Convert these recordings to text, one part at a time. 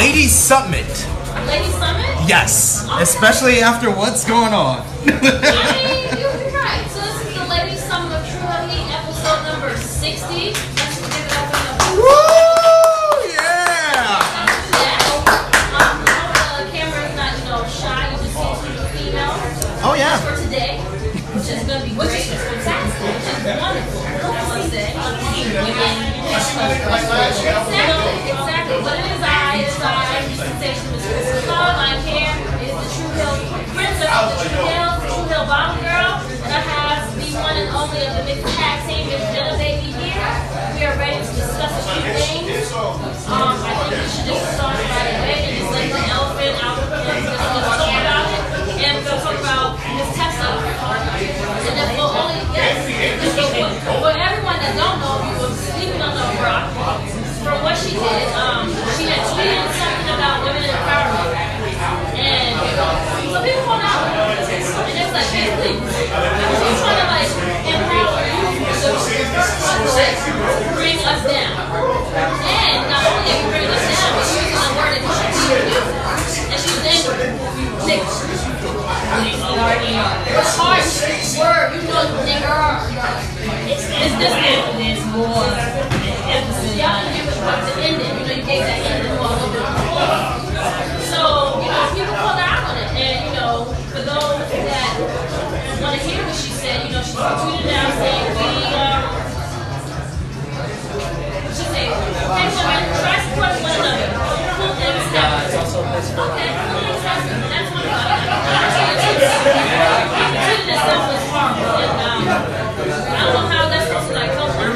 Ladies Summit. Ladies Summit? Yes, especially after what's going on. I mean, you're right. So this is the Ladies Summit of True Heat, episode number 60. Let's give it up in Woo! Yeah! Um, the camera is not, you know, shy. You just see two females. Oh yeah. For today, which is going to be great. It's fantastic. Which is wonderful. I must say. Women. Exactly. Exactly. But it is Bottom Girl. And I have the one and only of the tag team, Miss Jenna BayBay here. We are ready to discuss a few things. Um, I think we should just start right away and just let the elephant out to talk about it. And talk about. And for everyone that don't know, you were sleeping on the rock. From what she did, um, she had tweeted something about women empowerment. And so people want out. And it's She's trying to like empower you. So she's to bring us down. And not only us down, a word that you know. It's, more emphasis Y'all can give it. You know, you gave that before. So, you know, people call her out on it. And, you know, for those that want to hear what she said, you know, she tweeted out saying, we, um, she said, hey, women, try supporting one another. Cool things happen. Okay, cool things happen. That's one it's tweeting itself was horrible. And, um, I don't know how that's supposed to, like, help her.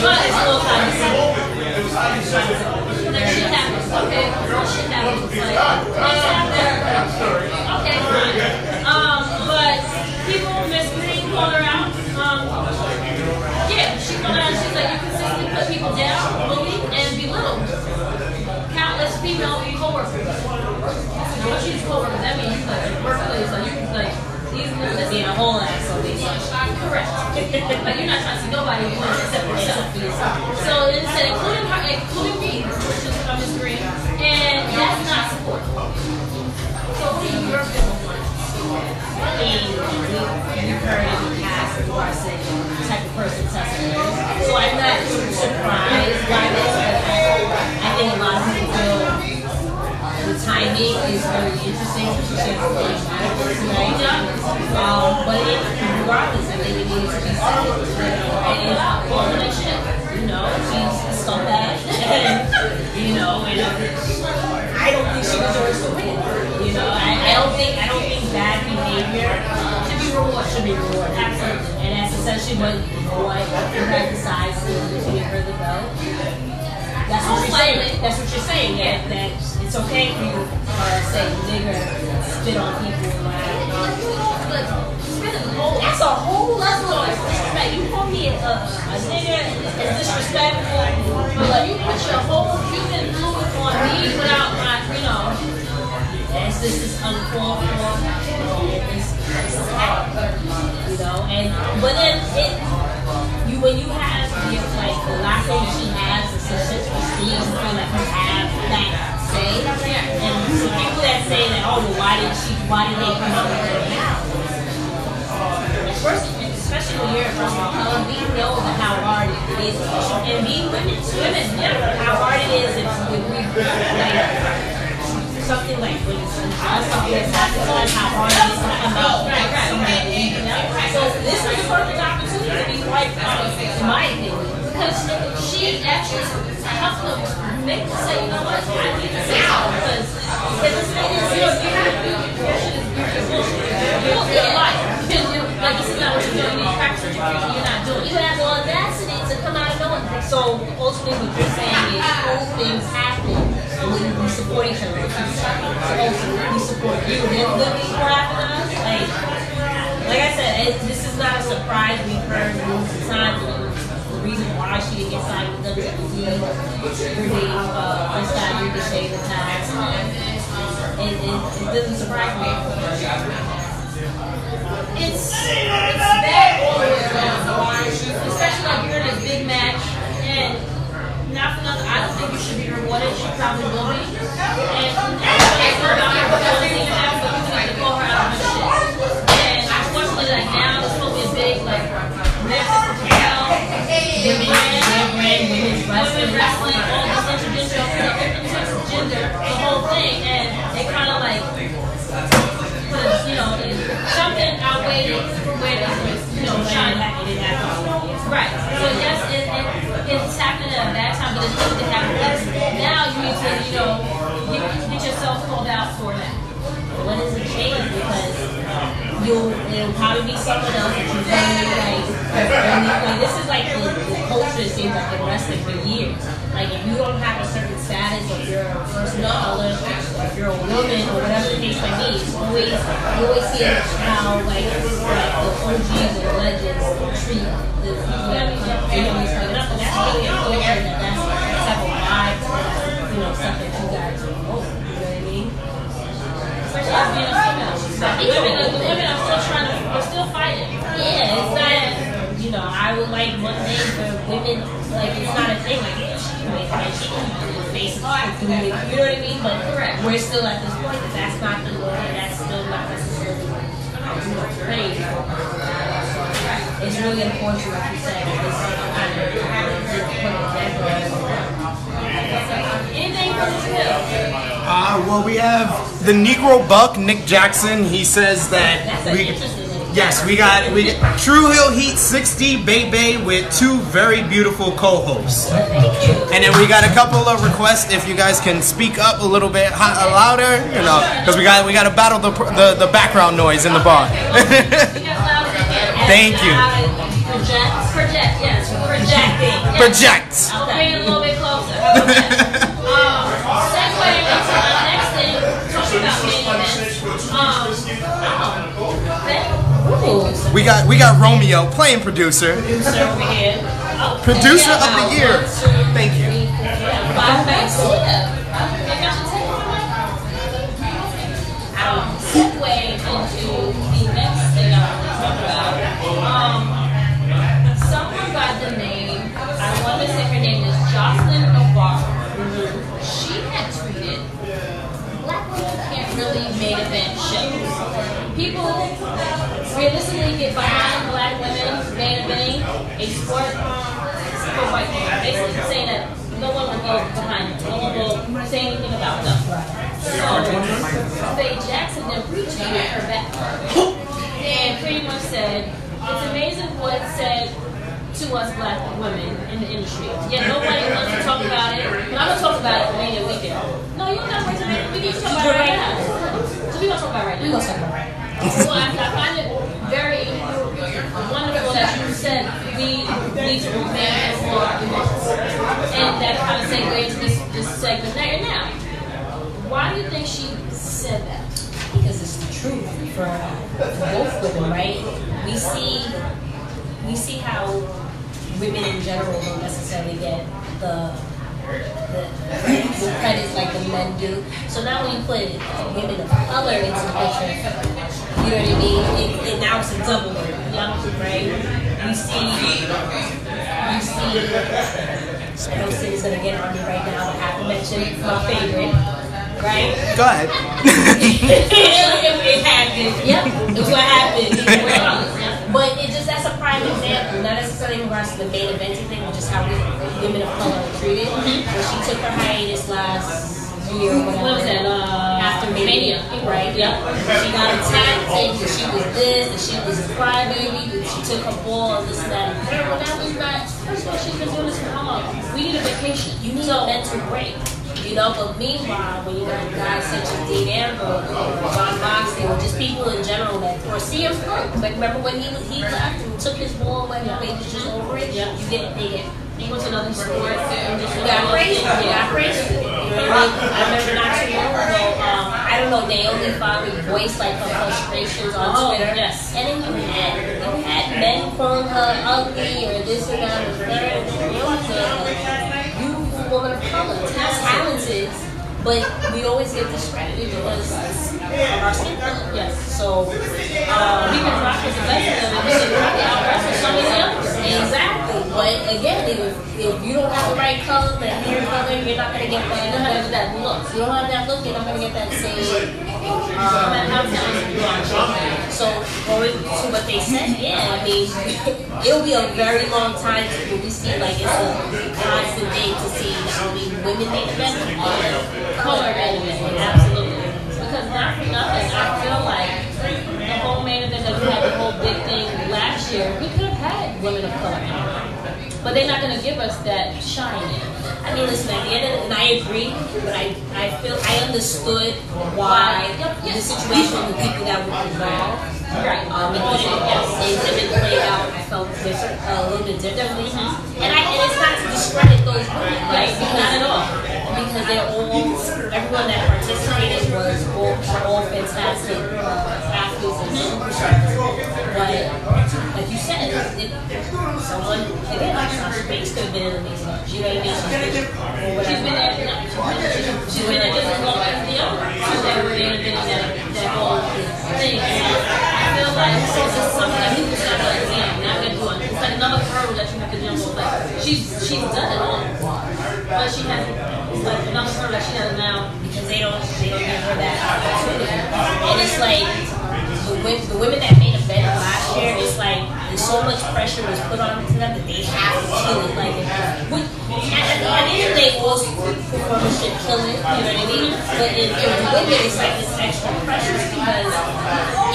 But it's a little condescending. Like shit happens, okay? Shit happens. Like, things happen. Okay, fine. Um, but people, Miss Green called her out. Um, yeah, she called her out. She's like, you consistently put people down, bully, and belittle countless female co-workers. Now, what you co-workers? That means like workplace, like you like these this Being a whole asshole, basically. But you're not trying to nobody except yourself. So it said including her, including me, which is from Miss Green, and that's not support. So what are your feelings on you've heard in the the type of person. So I'm not surprised by this, I, think a lot of the timing is very interesting because she has a really kind person, right? Um, but it, regardless, I think it needs to be said. And it's all that shit. You know, she's a scumbag. And, you know, and I don't think she deserves to win. You know, I, I don't think I don't think bad behavior should be rewarded. Should be rewarded. Absolutely. And that's essentially what what Impact decides to give her the belt. That's what you're saying. That's what you're saying. Yeah, that it's okay for you to uh, say nigger, spit on people, whole That's a whole level of disrespect. You call me a, a, nigger is disrespectful, but like you put your whole human influence on me without my, you know, yes, this is uncalled for. You know. And but then it, you when you have the like the last thing like people that say that, oh, well, why did she? Why did they come up with her? First, especially when you're person of we know how hard it is, and being women, women know how hard it is we like something like something that's happened how hard it is to come out. Right, right, right. So this is the perfect opportunity to be quite honest, in my opinion. Because she actually helped them make them say, you know what, I need to say something because if this thing is your your your shit is bullshit. You'll be a liar. Like this is not what you're doing. You to practice what you're not doing. You have the audacity to come out and know it. So ultimately, what you're saying is, cool things happen we support each other. We support you. Then good things will happen to us. Like, like I said, it, this is not a surprise. We've heard of times. and The reason why uh, the. It, it, doesn't surprise me. It's it's bad. Especially like you're in a big match and not for nothing. I don't think you should be rewarded. She probably will be. And everybody's about her because you need to call her out on her shit. And unfortunately, like now, Women, wrestling. the whole thing, and they kind of like, you know, something outweighed where you know, shining. Right. So yes, it, it, it's happening at a bad time, but it's good to happen. Now you need to, you know, get, yourself called out for that. What is a change? Because you'll it'll probably be someone else that you really like. Like this is like the, the culture it seems like in for years. Like if you don't have a certain status, or you're a of color, if you're a woman, or whatever the case may be, it's always you always see how like, like the OGs and legends treat the people that know, he's coming that's really that that's that's type of vibe, you know, that you guys promote. You know what I mean? The women, are- are still trying to, we're still fighting. Yeah, it's not. You know, I would like one women. Like it's not a thing. Like she can she can face she can You know what I mean? But Correct. we're still at this point that that's not the law. That's still not you know. It's really important, like you said, this kind of. Uh, well, we have the Negro Buck, Nick Jackson. He says that we. Yes, we got we got Tru Heel Heat 60 Bay Bay with two very beautiful co-hosts. And then we got a couple of requests if you guys can speak up a little bit ho- uh, louder, you know, because we got we got to battle the, the the background noise in the bar. You guys loud as you can. Thank you. Project. Project, yes, projecting. Project. It a little bit closer. How about that? um, segue into the next thing, talking about main events. Um, oh, Ben? Ooh, We got we got Romeo playing producer. producer. Producer of the year. Thank you. A sport um, for white people. Basically saying that no one will go behind them. No one will say anything about them. So Faye Jackson then retweeted her back and pretty much said, it's amazing what said to us black women in the industry. Yet nobody wants to talk about it. But I'm gonna talk about it for Mania Weekend. No, you don't till Mania We need to talk about it right now. So we gonna talk about it right now. So I, I find it very wonderful said we need to remain for and that kind of segue into this, this segment there now. Why do you think she said that? because it's the truth for, both women, right? We see we see how women in general don't necessarily get the the, the credits like the men do. So now when you put women of color into the picture, you know what I mean? It, it now it's a double right? You see, you see. I know Sid's gonna get on me right now. I have to mention my favorite, right? Go ahead. it, happened. Yep, it's what happened. but it just that's a prime example, not necessarily in regards to the main eventing thing, but just how we, women of color are treated. When she took her hiatus last year, or whatever. What was that? Uh, After Mania, right? Yep. She got attacked, that she was this, that she was crybaby, that she took her ball, this and that. and third. Well, that was not. First of all, she's been doing this for how long? We need a vacation. You need a mental break. You know, but meanwhile, when you got guys such as Dean Ambrose Jon Moxley or just people in general that, or CM Punk, like remember when he was he left and took his ball and home, he was just over it. Yeah. You get they get He was another sport and just you got crazy, you got crazy. I? I remember not too long ago. Um, I don't know. they Naomi finally uh, voiced like her frustrations on Oh, Twitter. yes. And then you had you had men calling her ugly or this or that or the third. And then Naomi's a beautiful woman of color, talented, but we always get discredited because of. Yes. So, um, Because Rock was the best of them. I think they probably out wrestled so many others. Exactly. But again, if, if you don't have the right color, the hair color, you're not gonna get that. You don't have that look. You don't have that look, you're not gonna get that same. Are. So going to what they said, yeah, I mean, it'll be a very long time till we see like it's a constant thing to see not only women make events, color element, absolutely. Not for nothing, I feel like the whole main event that we had the whole big thing last year, we could have had women of color. But they're not going to give us that shine. I mean, listen, at the end of it, and I agree, but I, I feel I understood why the situation with the people that were involved. Right. Um, because it, yes, been played out. I felt different, a little bit differently, and I and it's not to discredit those women, right? Right, not at all. Because they're all, everyone that participated was all, are all fantastic uh, athletes and. But like you said, if someone again, like Sasha Banks could have been in the mix. You know what I mean? She's been, or She's been there, she's she's been there just as long as the other were there and did that, that whole thing. I feel like this is something that people start to like, damn, now they're doing. It's like another hurdle that you have to jump over. She's, she's done it all. But she has, it's like another hurdle that she has now. because they don't they don't give her that opportunity. And it's like the, wo- the women that made a bet last year, it's like so much pressure was put on to them that they have to kill it. Like, at, the end of the day, all performers should kill it. You know what I mean? But in, in women, it's like this extra pressure because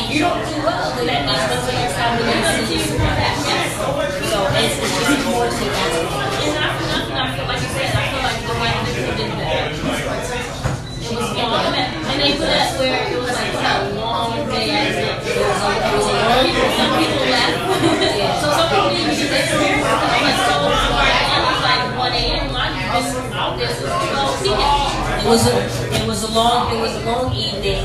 if you don't do well, then that means what's next time we're going to see you that. Know, and it's, it's just more to that. And not for nothing, I feel like you said, I feel like the white people did that. It was long, and they put us where it was like a long day at long, some people left. so some people didn't get there. It was so and it was like 1 a.m. Lot of out there, so 12 p.m. It was a it was a long it was a long evening,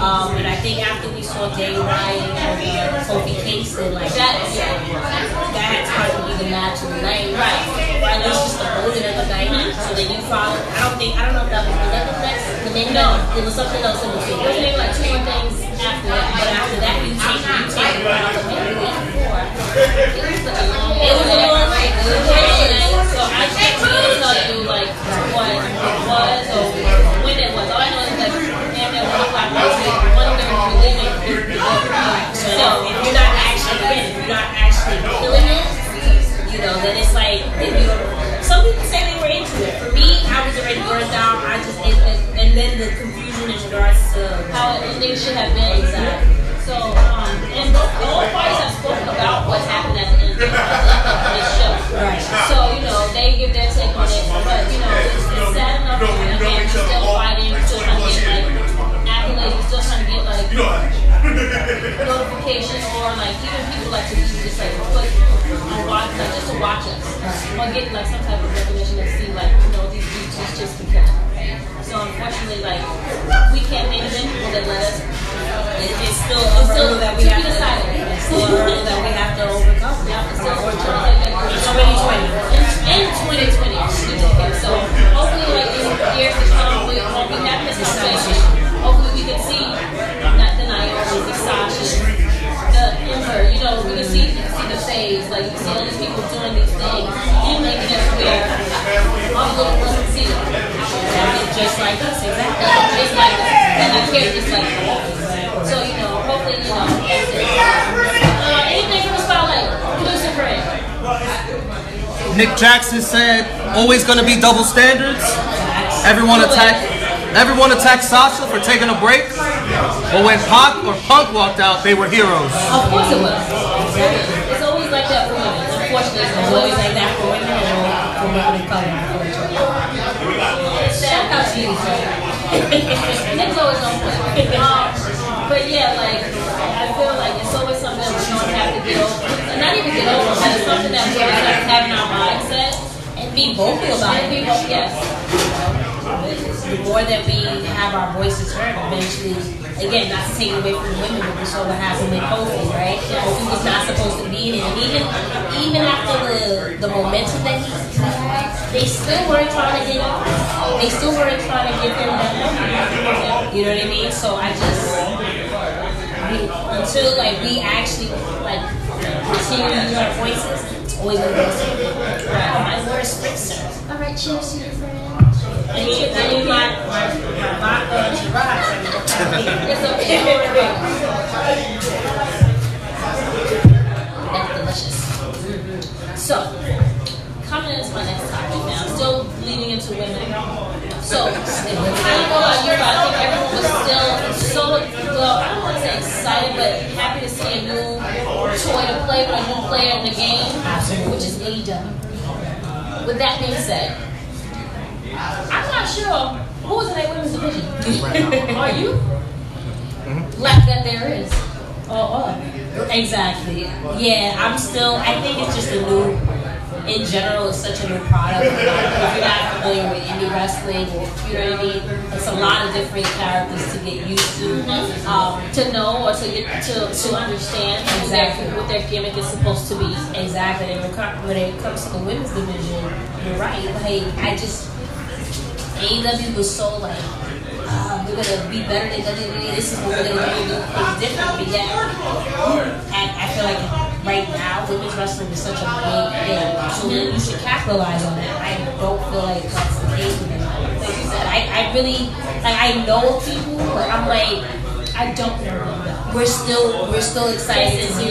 um, and I think after we saw Jay Ryan and uh, Kofi Kingston, like that, that had to be the match of the night, right? Or at least just the holding of the night. So then you followed. I don't think I don't know if that was the other next. The main No. event. There was something else in between. There's maybe like two more things after that, But after that, you take you take the round of maybe it was a long It was a long night. It was a long night. So I can't really tell you like what it was or when it was. All I know that the the- So if you're not actually you're not actually killing it, you know, then it's like. Some people say they were into it. For me, I was already burned out. I just and, then the confusion in regards to how ending should have been. So, um, and both all parties have about what happened at the end of, this show. So, you know, they give their take on it, but you know, it's, it's sad enough. Again, we're still fighting, still trying to get like accolades, we're still trying to get like notification or like even people like to just like put on watch like just to watch us or get like some type of recognition to see like you know these these just just because. So unfortunately, like we can't name them people that let us. it, it's still a hurdle that we to have be to. decided. It's still a that we have to overcome. Yeah, it's still unfortunately like, It's 2020. in, in 2020. So hopefully, like in years to come, we won't be having this conversation. Hopefully, we can see not the Naomi, the Sasha, the Ember. You know, we can see, see the phase. Like you see all these people doing these things and making us where all the little ones can see them. It's just like us, exactly. Just like us. And I care just like us. So you know, hopefully, you know. Uh, anything from the spotlight? Producer Craig. Nick Jackson said, always gonna be double standards. Everyone attacked everyone attacked Sasha for taking a break. But when Pac or Punk walked out, they were heroes. Of course it was. It's always like that for women. Unfortunately, it's always like that for women and for women of color. Sad how she is. Nick's always on point. Um, but yeah, like I feel like it's always something that we're gonna have to deal. And not even get over, but it's something that we always have to have in our mindset. And be vocal about it. people, yes. The more that we have our voices heard, eventually, again, not to take away from women, but we saw what happened with Kofi, right? Kofi was not supposed to be in it. And even, even after the, the momentum that he he had, they still weren't trying to get They still weren't trying to give him that moment. You know what I mean? So I just, we, until like we actually like continue to use our voices, always gonna be the same. Right. I wear spritzer. All right, cheers to you, friend. You, you. So, coming into my next topic now, still leading into women. So, I don't know about you, but I think everyone was still so, well, I don't want to say excited, but happy to see a new toy to play with, a new player in the game, which is AEW. With that being said, I'm not sure who's in that women's division. Are you? Like that there is. Oh, oh. Exactly. Yeah, I'm still. I think it's just a new. In general, it's such a new product. If you're not familiar with indie wrestling, you know what I mean. It's a lot of different characters to get used to, um, to know or to get to to understand exactly what their gimmick is supposed to be. Exactly. And when it when it comes to the women's division, you're right. Like I just AEW was so like, uh, we're gonna be better than WWE. This is what we're gonna do. Things different. But yet, and I feel like right now, women's wrestling is such a big thing. So you should capitalize on that. I don't feel like that's the case with it. Like you said, I, I really like I know people, but I'm like, I don't know them. We're still we're still excited to see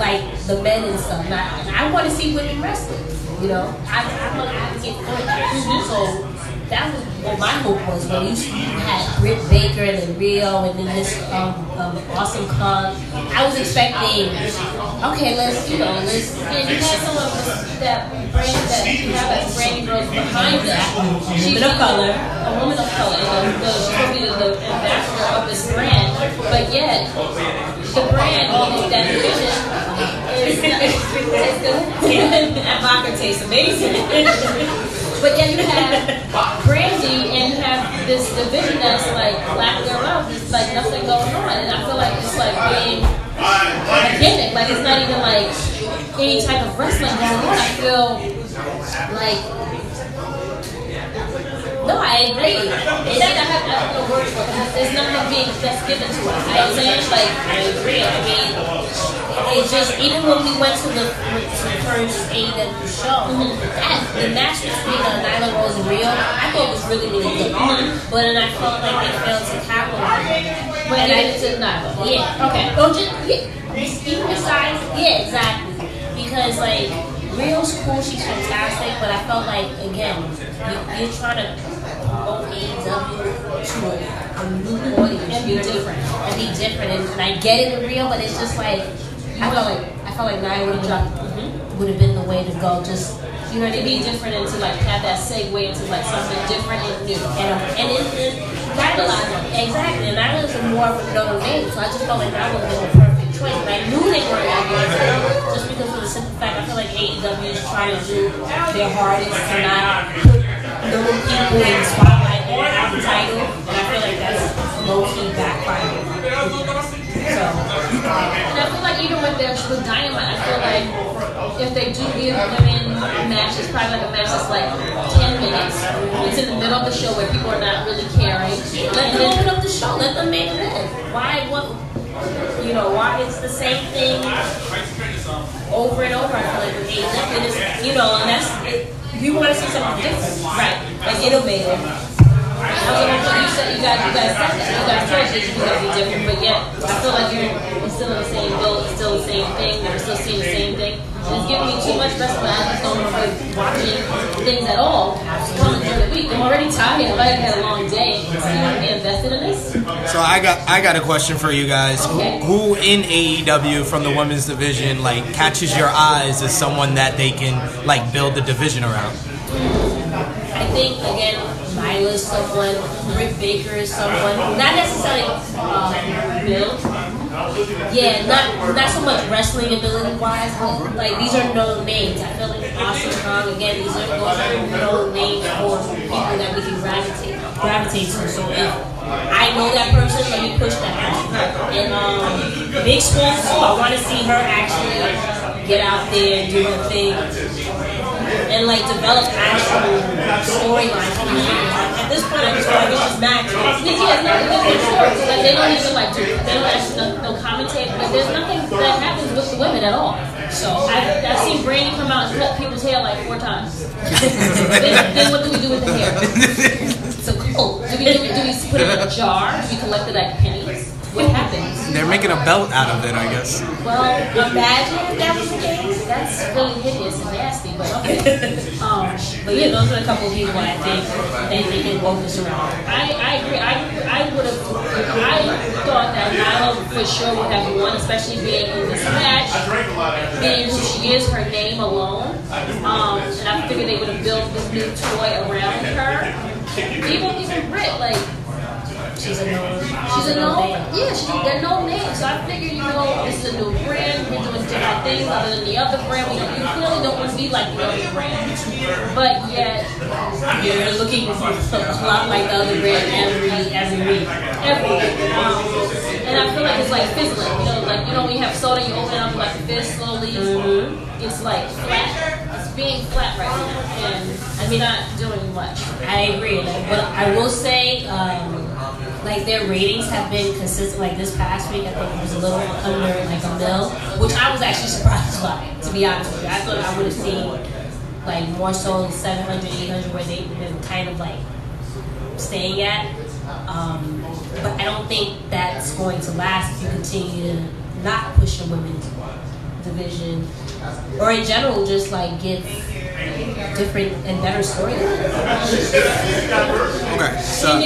like the men and stuff. And I, I want to see women wrestling. You know, I, I'm an advocate for that. So that was what my hope was when you had Britt Baker and then Riho and then this um, um, Awesome Kong. I was expecting, okay, let's you know, let's And you had someone that brand that you have as brand girls behind that. She's woman of color. a woman of color. And the, going the, the ambassador of this brand. But yet, the brand of that division is, is the, and vodka tastes amazing. But then you have Brandi and you have this division that's like lack thereof. There's like nothing going on. And I feel like it's like being gimmick. Like it's not even like any type of wrestling going on. I feel like no, I agree. It's like I have, I words for it. There's nothing being that's given to us. You know what I'm saying? Like I agree. I mean, it's just even when we went to the, to the first AEW show, that the match between uh, Nyla Rose and Riho, I thought it was really really good. But then I felt like they failed to capitalize. When And I did it Nyla. yeah. Okay. Oh, just yeah. Even besides, yeah, exactly. Because like Riho's cool, she's fantastic, but I felt like again, you, you're trying to promote AEW to a, new audience, and be different, and be different. And, and I get it in Riho, but it's just like I felt like I felt like Nia would have dropped would have been the way to go. Just you know, to be different and to like have that segue into like something different and new, and and it, it on it. exactly. And I was more of a Notre Dame, so I just felt like that would have been the perfect choice. And I knew they weren't going to just because of the simple fact I feel like AEW is trying to do their hardest to not put known people in spotlight or title, and I feel like that's low key backfiring. So, and I feel like even with their with Dynamite, I feel like if they do give women matches, probably like a match that's like 10 minutes. It's in the middle of the show where people are not really caring. Let them open up the show. Let them make it. Why? What? You know, why it's the same thing over and over. I feel like with AEW, you know, and that's it, you want to see something different, right? Like innovative. I like, you said you guys, you guys said that. You guys told us you guys be different, but yet I feel like you're still in the same boat, still the same thing. We're still seeing the same thing. It's giving me too much wrestling. I just don't feel like watching things at all. During the week, I'm already tired. I've already had a long day. So you want to be invested in this? So I got I got a question for you guys. Okay. Who, who in AEW from the women's division like catches your eyes as someone that they can like build the division around? I think again, Nyla is someone, Britt Baker is someone, not necessarily um, built. Yeah, not not so much wrestling ability wise, but like these are known names. I feel like Awesome Kong again, these are those known names for people that we can gravitate gravitate to. So if I know that person, let me push that person. And um, Big Swole too. I want to see her actually get out there and do her thing. and like develop actual storylines. for these women. Like, At this point, I just feel like it's just matches. Because yeah, no. Like they don't even like do. They don't actually no, no commentate. But there's nothing that happens with the women at all. So I've, I've seen Brandi come out and cut people's hair like four times. then, then what do we do with the hair? so cool. Do we, do we, do we put it in a jar? Do we collect it like pennies? What happens? They're making a belt out of it, I guess. Well, Imagine if that was the case. that's really hideous and nasty, but okay. Um, But yeah, those are a couple of people I think they they can work this around. I, I agree. I, I would have. I thought that Nyla for sure would have won, especially being in this match, being who she is, her name alone. Um, and I figured they would have built this new toy around her. Even even Britt, like She's a no. she's a no, yeah, she's they're no name. So I figured, you know, this is a new brand. We're doing different things other than the other brand. We you clearly don't want to be like the other brand, but yet You're looking a lot like the other brand every every week. every um, and I feel like it's like fizzling. You know, like you know when you have soda, you open it up like this slowly. It's like flat. It's being flat right now, and I mean not doing much. I agree. Like, but I will say, um, like their ratings have been consistent. Like this past week, I think it was a little under like a mil, which I was actually surprised by. To be honest with you, I thought I would have seen like more so 700, 800, where they've been kind of like staying at. Um, but I don't think that's going to last if you continue to not push your women's division, or in general, just like give different and better storylines. Okay, so.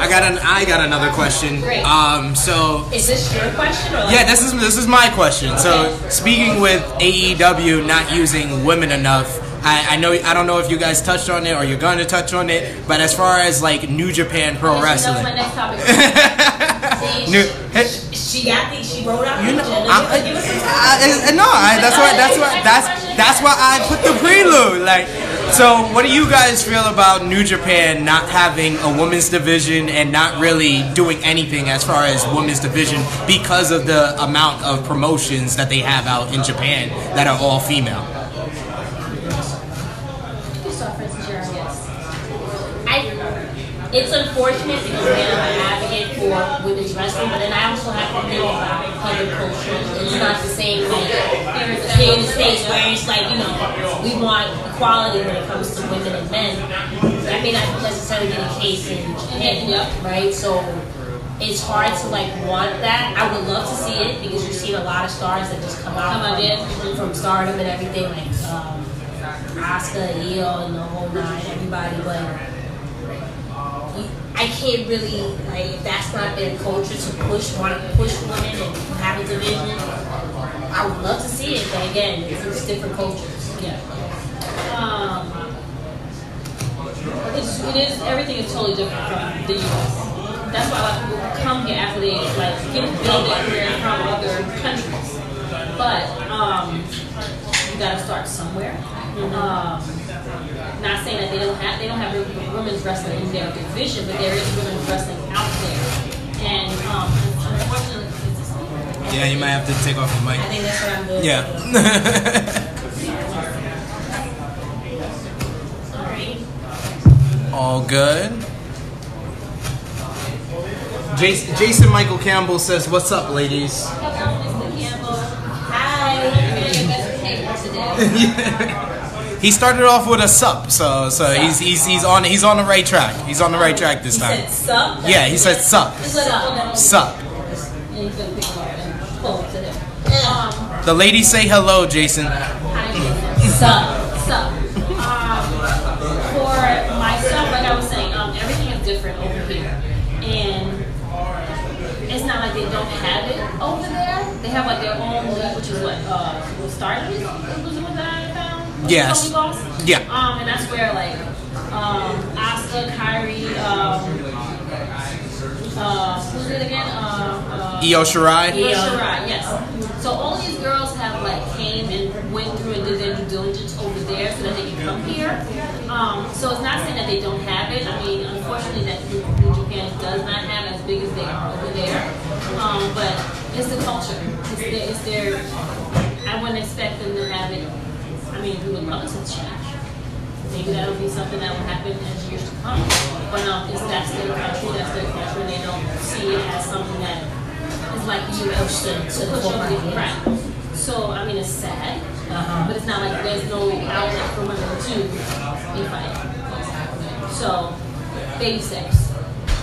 I got an I got another question. Great. Um, so Is this your question or like yeah, this is this is my question. So speaking with AEW not using women enough, I, I know I don't know if you guys touched on it or you're going to touch on it, but as far as like New Japan Pro Wrestling, my next topic. New, hey, she got the she wrote out you know. I'm, I, Give us some I, I- no, I, that's why that's why that's that's why I put the prelude. Like, so what do you guys feel about New Japan not having a women's division and not really doing anything as far as women's division because of the amount of promotions that they have out in Japan that are all female? You saw Francis Gerald, yes. I, it's unfortunate because again I'm an advocate for women's wrestling, but then I also have to think about other cultures. It's not the same like here in the States where it's like, you know, we want equality when it comes to women and men. That may not necessarily be the case in Japan, right? So it's hard to like want that. I would love to see it because you've seen a lot of stars that just come out Come from, from stardom and everything, like um, Asuka, Io, and the whole nine, everybody, but I can't really like if that's not their culture to push want to push women and have a division. I would love to see it, but again, it's, it's different cultures. Yeah. Um, it's, it is, everything is totally different from the US. That's why a lot of people come here after they like get build their career from other countries. But um, you gotta start somewhere. Um, not saying that they don't have they don't have women's wrestling in their division, but there is women's wrestling out there. And um, unfortunately, is this me? Yeah, you might have to take off the I mic. think that's what I'm doing. Yeah. Alright. All good. Jason, Jason Michael Campbell says, "What's up, ladies?" Hello, Mr. Campbell. Hi. You're he started off with a sup, so so he's he's he's on he's on the right track. He's on the right track this He time. said sup. Yeah, he said sup, Just let it sup. And he's gonna pick him up and pull him to them. Um, The ladies say hello, Jason. hi, Jason. Sup. So, um, for myself, like I was saying, um, everything is different over here, and it's not like they don't have it over there. They have like their own league, which is what uh, Stardom Yes. Boss? Yeah. Um, and that's where like um, Asuka, Kairi, um, uh, who's it again? Um, uh, Io Shirai. Io. Shirai, yes. So all these girls have like came and went through and did their due diligence over there so that they can come here. Um, so it's not saying that they don't have it. I mean, unfortunately, that New Japan does not have as big as they are over there. Um, but it's the culture. It's their, it's their. I wouldn't expect them to have it. I mean, we would love to change. maybe that'll be something that will happen as years to come. But um, it's that's their country, that's their culture. They don't see it as something that is like you push to, to push over the right. So I mean, it's sad, Uh-huh. but it's not like there's no outlet for women to be fighting. So baby steps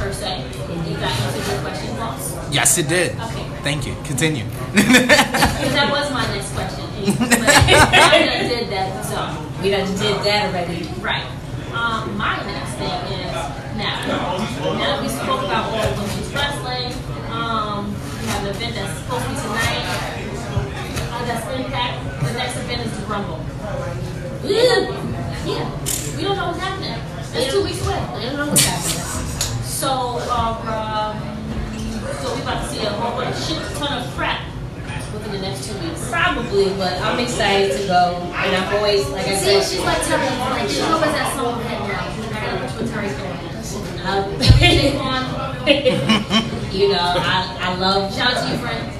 per se. If that answers your question, boss. Yes, it did. Okay. Thank you. Continue. Because that was my next question. But I done did that, so. We done did that already. Right. Um, my next thing is now. Now that we spoke about all women's wrestling, um, we have an event that's supposed to be tonight. Uh, that's Impact. The next event is the Rumble. Yeah. We don't know what's happening. It's two weeks away. I don't know what's happening. So, um, so we about to see a whole bunch, shit ton of crap within the next two weeks. Probably, but I'm excited to go. And I've always, like I See, said, she's like Terry. Like she always has someone head now. I gotta put Terry's going. um, you know, I, I love Shout out to you, friend.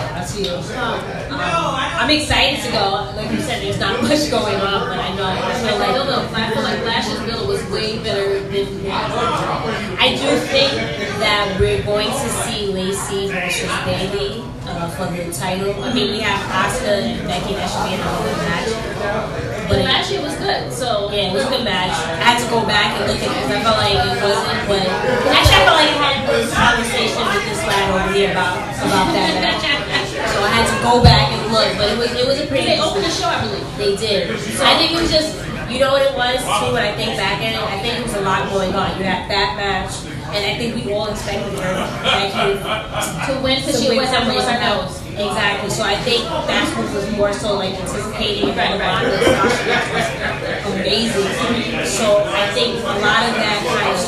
Out to you. Um, I'm excited to go. Like you said, there's not much going on, but I know I feel Like, like I feel like Flash's bill was way better than I do think that we're going to see Lacey versus Bayley uh, for the title. I mean, we have Asuka and Becky that should be in a good match. But last year was good, so yeah, it was a good match. I had to go back and look at it because I felt like it wasn't. But actually, I felt like I had this conversation with this lad over here about about that match. So I had to go back and look, but it was it was a pretty. they opened the show, I believe. They did. So I think it was just, you know what it was too. When I think back at it, I think it was a lot going on. You had that match, and I think we all expected her Becky To win, because she win always has something her like nose. Exactly. So I think that's what was more so like anticipating and Right, right. Amazing. So I think a lot of that kind of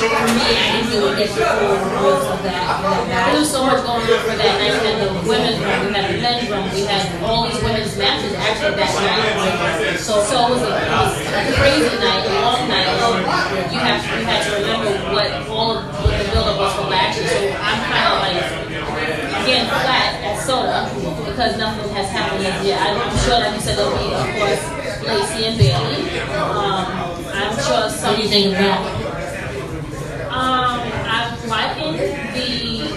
for me, I didn't really get the full growth of that There was so much going on for that night. We had the women's room, we had the men's room, we had all these women's matches actually that night. So, so it was a, it was a crazy night, a long night. And you have you had to remember what all of what the build up was for last year. So I'm kind of like again flat at soda because nothing has happened as yet. I'm sure, like you said, there'll be of course Lacey and Bayley. Um, I'm sure some. What do you think of that? Um, I'm liking the Bayley.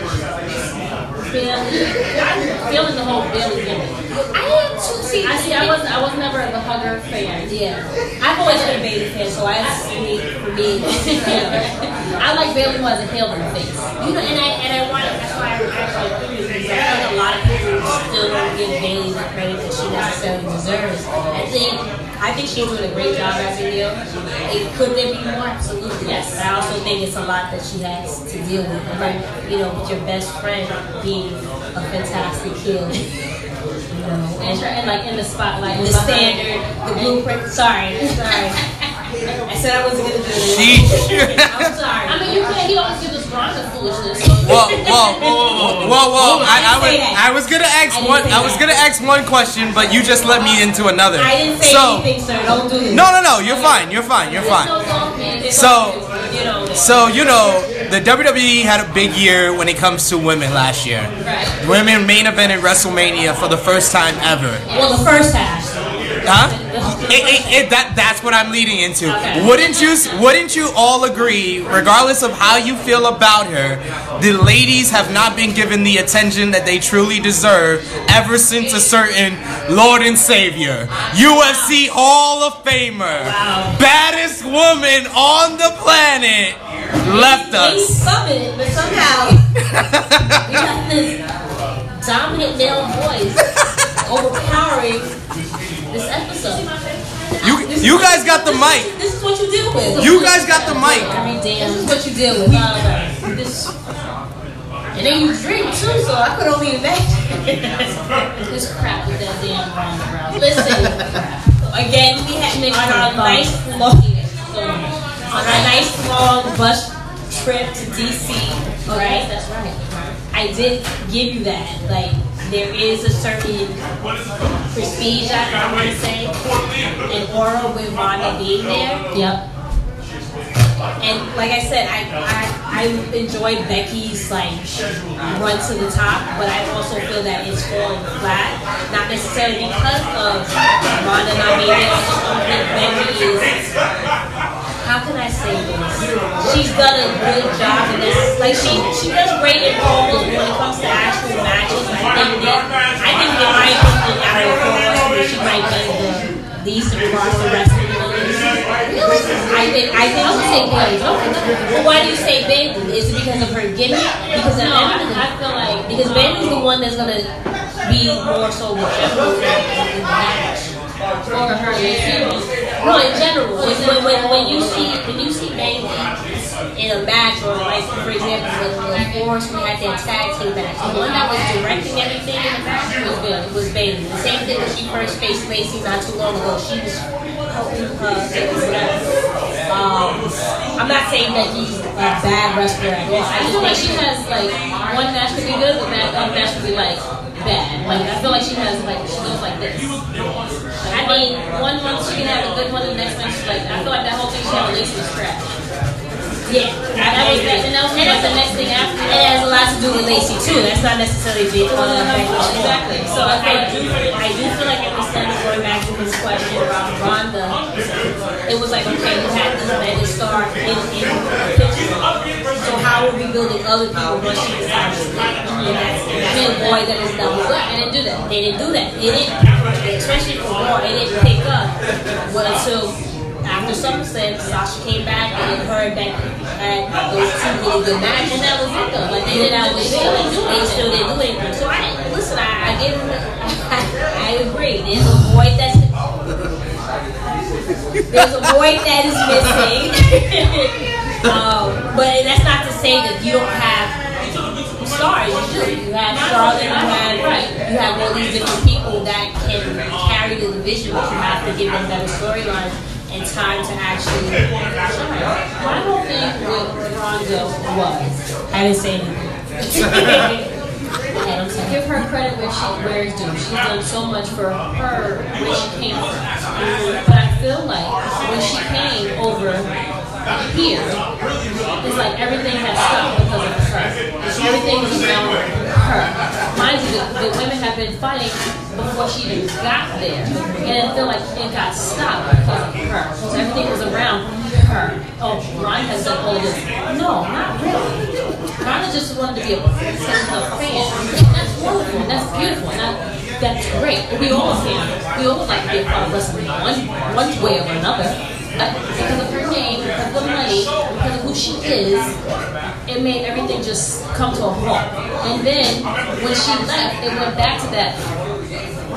I'm feeling the whole Bayley gimmick. I am too. See, I see. I was. I was never the hugger fan. Yeah, I've always been a Bayley fan, so I see for me. I like Bayley more as a heel than a face. You know, and I and I want that's why I actually agree with you because I think a lot of people still don't give Bayley the credit that she necessarily deserves. I think I think she's doing a great job as a heel. It, could there be more? Absolutely. Yes. But I also think it's a lot that she has to deal with. And then, you know, with your best friend being a fantastic heel. You know, And, and and like in the spotlight. the standard, the blueprint. Sorry, sorry. I said I wasn't gonna do it. Sheesh. I'm sorry. I mean, you can't. He always gives us Ronda foolishness. Whoa, whoa, whoa, whoa, whoa! I, I was, I didn't say that. I was gonna ask I one, I was gonna ask one question, but you just led me into another. I didn't say So, anything, sir. Don't do this. no, no, no, you're fine, you're fine, you're fine. So, so you know, the WWE had a big year when it comes to women last year. Right. Women main evented WrestleMania for the first time ever. well, the first half. Huh? It, it, it, that, that's what I'm leading into. Okay. Wouldn't you Wouldn't you all agree, regardless of how you feel about her, the ladies have not been given the attention that they truly deserve ever since a certain Lord and Savior, UFC Hall of Famer, Wow. baddest woman on the planet, left us. summit, but somehow we got this dominant male voice overpowering this episode. You This you guys got the mic. This is what you deal with. You guys got the mic. Every damn. This is what you deal with. This. And then you drink too, so I could only imagine. This crap with that damn Ronda Rousey. Listen, again, we had on our nice long, on our nice long bus trip to DC, oh, right? That's right. I did give you that. Like, there is a certain prestige, I want to say, and aura with Ronda being there. Yep. And like I said, I, I I enjoyed Becky's like run to the top, but I also feel that it's falling flat. Not necessarily because of Ronda not being there. I just don't think Becky is how can I say this? She's done a good job in this. Like she she does great in polls when it comes to actual matches. I think that I think in my opinion, out of the of us, she might be the least across the rest of the I think I think I'll say Bayley. Well, why do you say Bayley? Is it because of her gimmick? Because No, of I, I feel like because Bayley's the one that's gonna be more so whichever in the match. for her. No, in general, when, when, when, you see when you see Bayley in a match, or like for example, the Force we had their tag team match, the one that was directing everything in the match was good. It was Bayley. The same thing when she first faced Lacey not too long ago. She was helping her. Um, I'm not saying that he's a bad wrestler at all. I just think she has like one match could be good, the match, could be like bad. Like I feel like she has like she goes like this. I mean, one month she can have a good one, and the next month she's like I feel like that whole thing she had a lace was. Yeah, was that, and that was like the next thing after. And it has a lot to do with Lacey too. That's not necessarily big on uh. Exactly. So I, I do, I do feel like in the sense going back to this question around Ronda, it was like okay, you had this mega star in in the picture. So how are we building other people once she decides to? And that's and that's the boy that is double up. I didn't do that. They didn't do that. It didn't, especially for Raw, it didn't pick up well, until after SummerSlam, Sasha came back and her and Becky had those two really good matches. And that was it though. Like they didn't that was they do They still didn't do anything. So I listen. I, I give them. I agree. There's a void that's there's a void that is missing. um, but that's not to say that you don't have stars. You do. You have Charlotte. You have Right. you have all these different people that can carry the division, but you have to give them better storylines and time to actually shine. My whole thing with Ronda was I didn't say anything. I don't give her credit where she where it's due. She's done so much for her where she came from. But I feel like when she came over here, it's like everything has stopped because of her. Everything is around her. Mind you, the, the women have been fighting before she even got there. And I feel like it got stopped because of her. So everything was around her. Oh, Ron has done all this. No, not really. Ronda just wanted to be a princess of fan. That's wonderful. That's beautiful. And that, that's great. We all can. We all like to be a part of wrestling one, one way or another. Because of her name, because of the money, because of who she is, it made everything just come to a halt. And then when she left, it went back to that.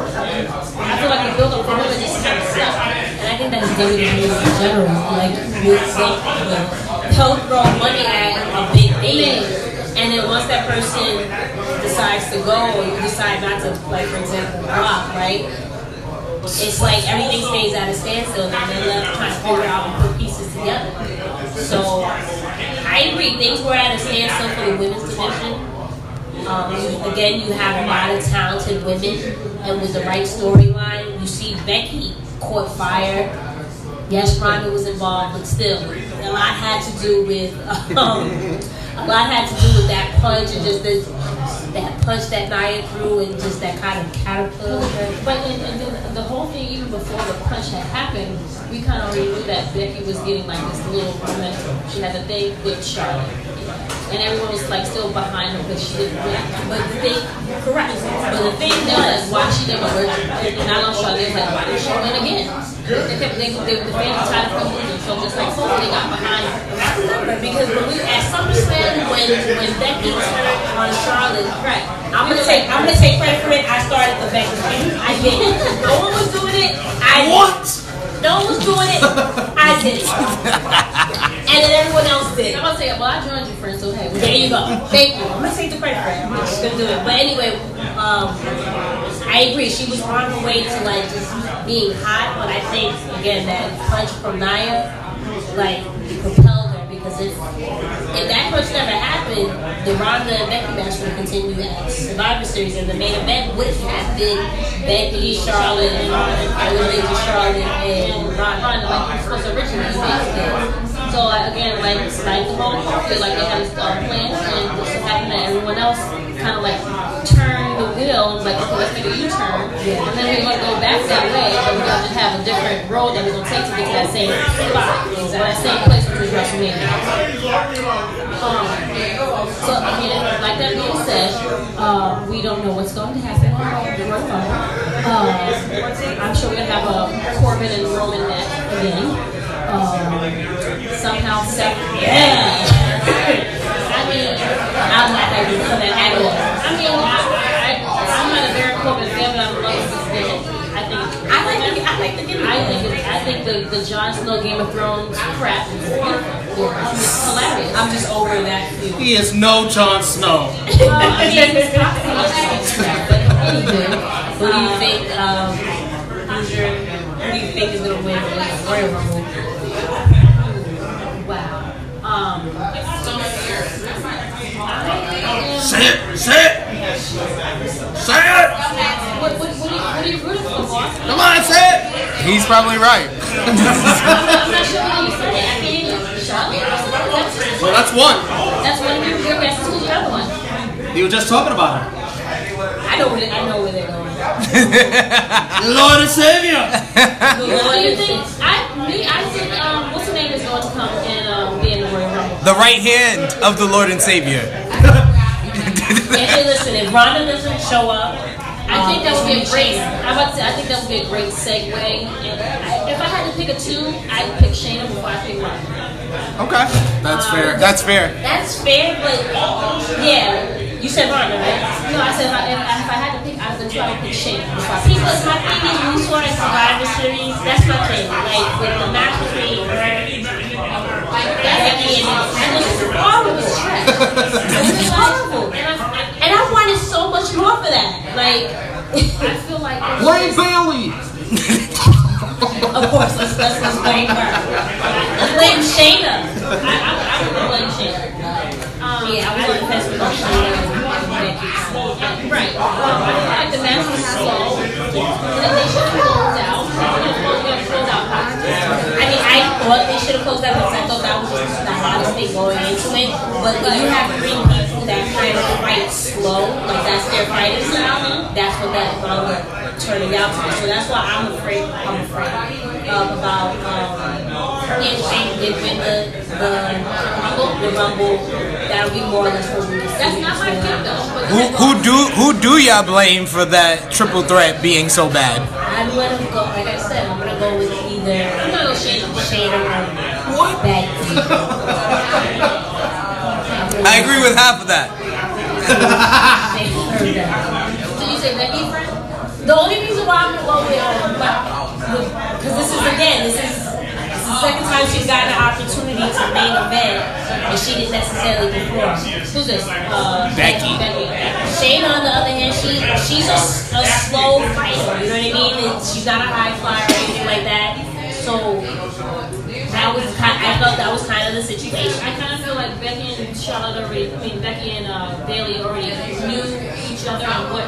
I feel like the build up for her just kind of stopped. And I think that's WWE in general. Like, you think help throw money at a big name, and then once that person decides to go, or you decide not to, like, for example, Rock, right? It's like everything stays at a standstill, and they're left trying to figure out and put pieces together. So, I agree, things were at a standstill for the women's division. Um, again, you have a lot of talented women, and with the right storyline, you see Becky caught fire. Yes, Ronda was involved, but still, a lot had to do with um, a lot had to do with that punch and just the, that punch that Nia threw and just that kind of caterpillar. But and, and then the whole thing, even before the punch had happened, we kind of already knew that Becky was getting like this little momentum. She had a thing with Charlotte, and everyone was like still behind her, but she didn't win. But the thing, correct. But the thing was, why she never worked, and I love Charlotte. Like, why did she win again? They kept, they, they, the fans were tired of her losing, so just like so they got behind her. I remember because when we at SummerSlam when when Becky turned on Charlotte, Right. I'm gonna take I'm gonna take credit for it. I started the Becky thing. I did it. No one was doing it. I did. What? No one was doing it. I did. And then everyone else did. I'm gonna say, well, I joined you, friend, so hey. There you go. Thank you. I'm gonna take the credit for it. I'm just gonna do it. But anyway, um, I agree. She was on her way to like just being hot, but I think again that punch from Nia like propelled her because if if that punch never happened, the Ronda and Becky match would continue as Survivor Series, and the main event would have been Becky, Charlotte, and Lady Charlotte and Ronda, like you were supposed to originally be. So again, like like the whole culture, like they had a uh, plan, and it just happened that everyone else kind of like turned the wheel, and like okay, let's make a U-turn, and then we're gonna go back that way, but we're gonna just have a different road that we're gonna take to get to that same spot, or that same place, which is WrestleMania. Um, so mean, like that being said, uh, we don't know what's going to happen on the Royal Rumble. Uh, I'm sure we're gonna have a Corbin and Roman match again. Um, somehow Seth. Yeah. I mean, I'm not ready for that at all. I mean, I, I, I'm not a Baron Corbin fan, but I'm in love with this gimmick. I think. I like the. I like the gimmick. I think. It, I think the the Jon Snow Game of Thrones crap is beautiful. It's hilarious. I'm just over that. Feud. He is no Jon Snow. Well, I mean, it's crap, but anyway, Who do you think? Um, who's your? Who do you think is gonna win the Royal Rumble? Wow. Um, Say it! Say it! Say it! what, what, what, are you, what are you rooting for, boss? Come on, say it! He's probably right. I'm not sure what you said. I mean, Charlotte? Well, that's one. that's one of your, your guesses. Who's the other one? You were just talking about her. I know where they, I know where they're going. Lord and Savior! What do you think? I, me, I think, um, what's her name is going to come and um, be in the Royal Rumble? the right hand of the Lord and Savior. And hey, listen, if Ronda doesn't show up, I think um, that would be a great. I'm about to say, I think that would be a great segue. And I, if I had to pick a two, I'd pick Shayna before I pick Ronda. Okay. That's fair. Um, that's fair. That's fair, but yeah, you said Ronda, right? No, I said if I, if, I- if I had to pick out of the two, I would pick Shayna before I See, pick but Ronda. my thing is, we saw in Survivor Series. That's my thing. Like with the match between her, and and was horrible. It was horrible, and I, and I wanted so much more for that. Like, I feel like it's Blame Bayley! of course, let's let's, let's blame her. Let's blame Shayna. I, I, I would blame Shayna. Um, Yeah, I was impressed with Shayna. Right. Um, I feel like the match was slow. And then they should have closed out. They should have closed out positive. I mean, I thought they should have closed that because I thought that was just the hottest thing going into it. But when you have three people that kind of fight slow, like that's their fighting style, that's what that um, turning out to be. So that's why I'm afraid. I'm afraid um, about um, if Shane did win the the rumble. The rumble that'll be more or less what we. That's not my pick though. Who, who do who do y'all blame for that triple threat being so bad? I'm gonna go. Like I said, I'm gonna go with either I'm gonna go Shayna. Shane or What? I agree with half of that. So you say Becky friend? The only reason why I'm gonna go with, because this is again, this is, this is the second time she's gotten an opportunity to main event, and she didn't necessarily perform. Who's this? Uh, Becky. Becky. Shayna, on the other hand, she she's a, a slow fighter. You know what I mean? And she's not a high flyer or anything like that. So that was kind. I felt that was kind of the situation. I kind of feel like Becky and Charlotte already, I mean, Becky and uh, Bayley already knew each other and what.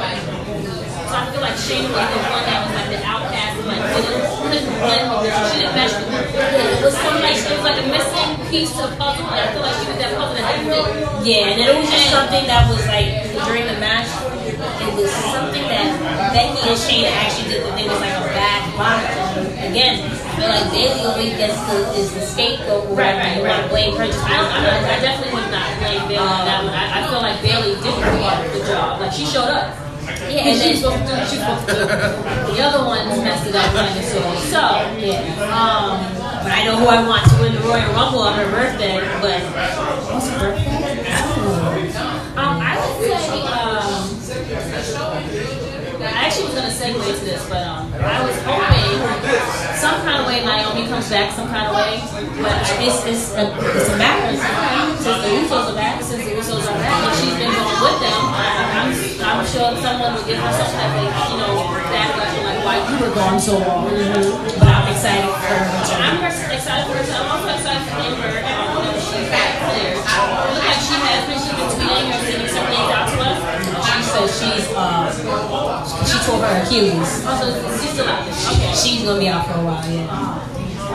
So I feel like Shayna was the one that was like the outcast and like couldn't blend. She didn't mesh with. It was some like, it was like a missing piece to the puzzle and I feel like she was that puzzle that didn't. Yeah, and it was just something that was like during the match. It was something that Becky and Shayna actually did that they was like a bad bond. Again, I feel like Bayley always gets the is the scapegoat. Right, right, You want to right. blame her I, don't, I, I definitely would not blame Bayley on that one. I, I feel like Bayley did the job. Like she showed up. Yeah, And and she's then supposed to do what she's supposed to do. The other one messed it up kind of so. So, yeah. um, But I know who I want to win the Royal Rumble on her birthday. But what's her birthday? um, I would say, um, I actually was gonna segue to this, but um, I was hoping some kind of way Naomi comes back, some kind of way. But It's it's a it's a matter. since the Usos are back, since the Usos are back, and she's been going with them, I, I'm, I'm sure someone will give her some type of, you know, backlash like why you were gone so long. But I'm excited for her. I'm excited for her. too. I'm also excited for Ember. She's back. It looks like she has been. She's been tweeting or sending some things out to us. She said she's uh tore her Achilles. Also, she's still out there. Okay. She's gonna be out for a while. Yeah.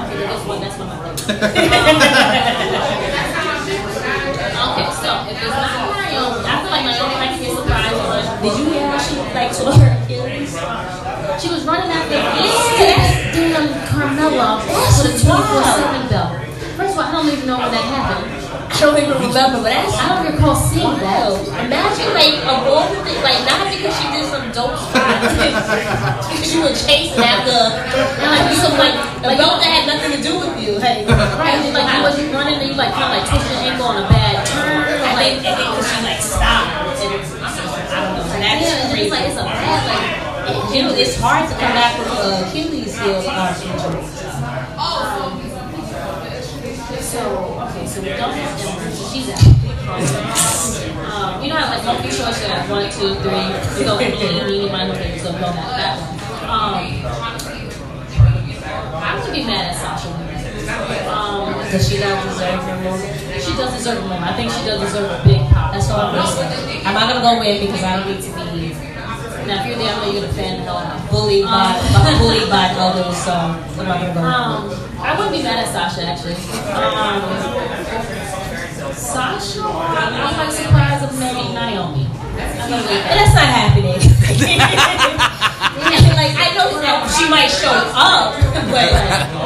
Okay, Guess what? That's my birthday. okay, so if it's not Naomi, I feel like Naomi might get surprised. But Did you hear how she like tore her Achilles? she was running after yeah. damn Carmella with a 24 7 belt. First of all, I don't even know when that happened. I don't even remember, but that's I don't recall seeing that. Imagine like a all the like not because she did some dope spot, because you were chasing after like some like a belt that had nothing to do with you. Like, Right, and like you was running and you like kind of like twist your ankle on a bad turn. Or, I like, think, I think 'cause she like stopped. And, I don't know. That's yeah, and crazy. it's like it's a bad like. you know, it's hard to come back with uh, Achilles heel uh, injury. So okay, so we don't have so she's out. Um, you know how like multi choice you have one, two, three. You go eeny, meeny, miny, moe, so go that that one. Um, I would be mad at Sasha. Um, Does she not deserve her moment? she does deserve a moment. I think she does deserve a big pop. That's all I'm gonna say. I'm not gonna go win because I don't need to be Now, if you're there, I know you're a fan hell out. bullied by, by bullied by others. So I'm not gonna go. Um, I wouldn't be mad at Sasha actually. Um, Sasha, I might surprise of maybe Naomi. I'm gonna leave And that. that's not happening. like I know that she might show up, but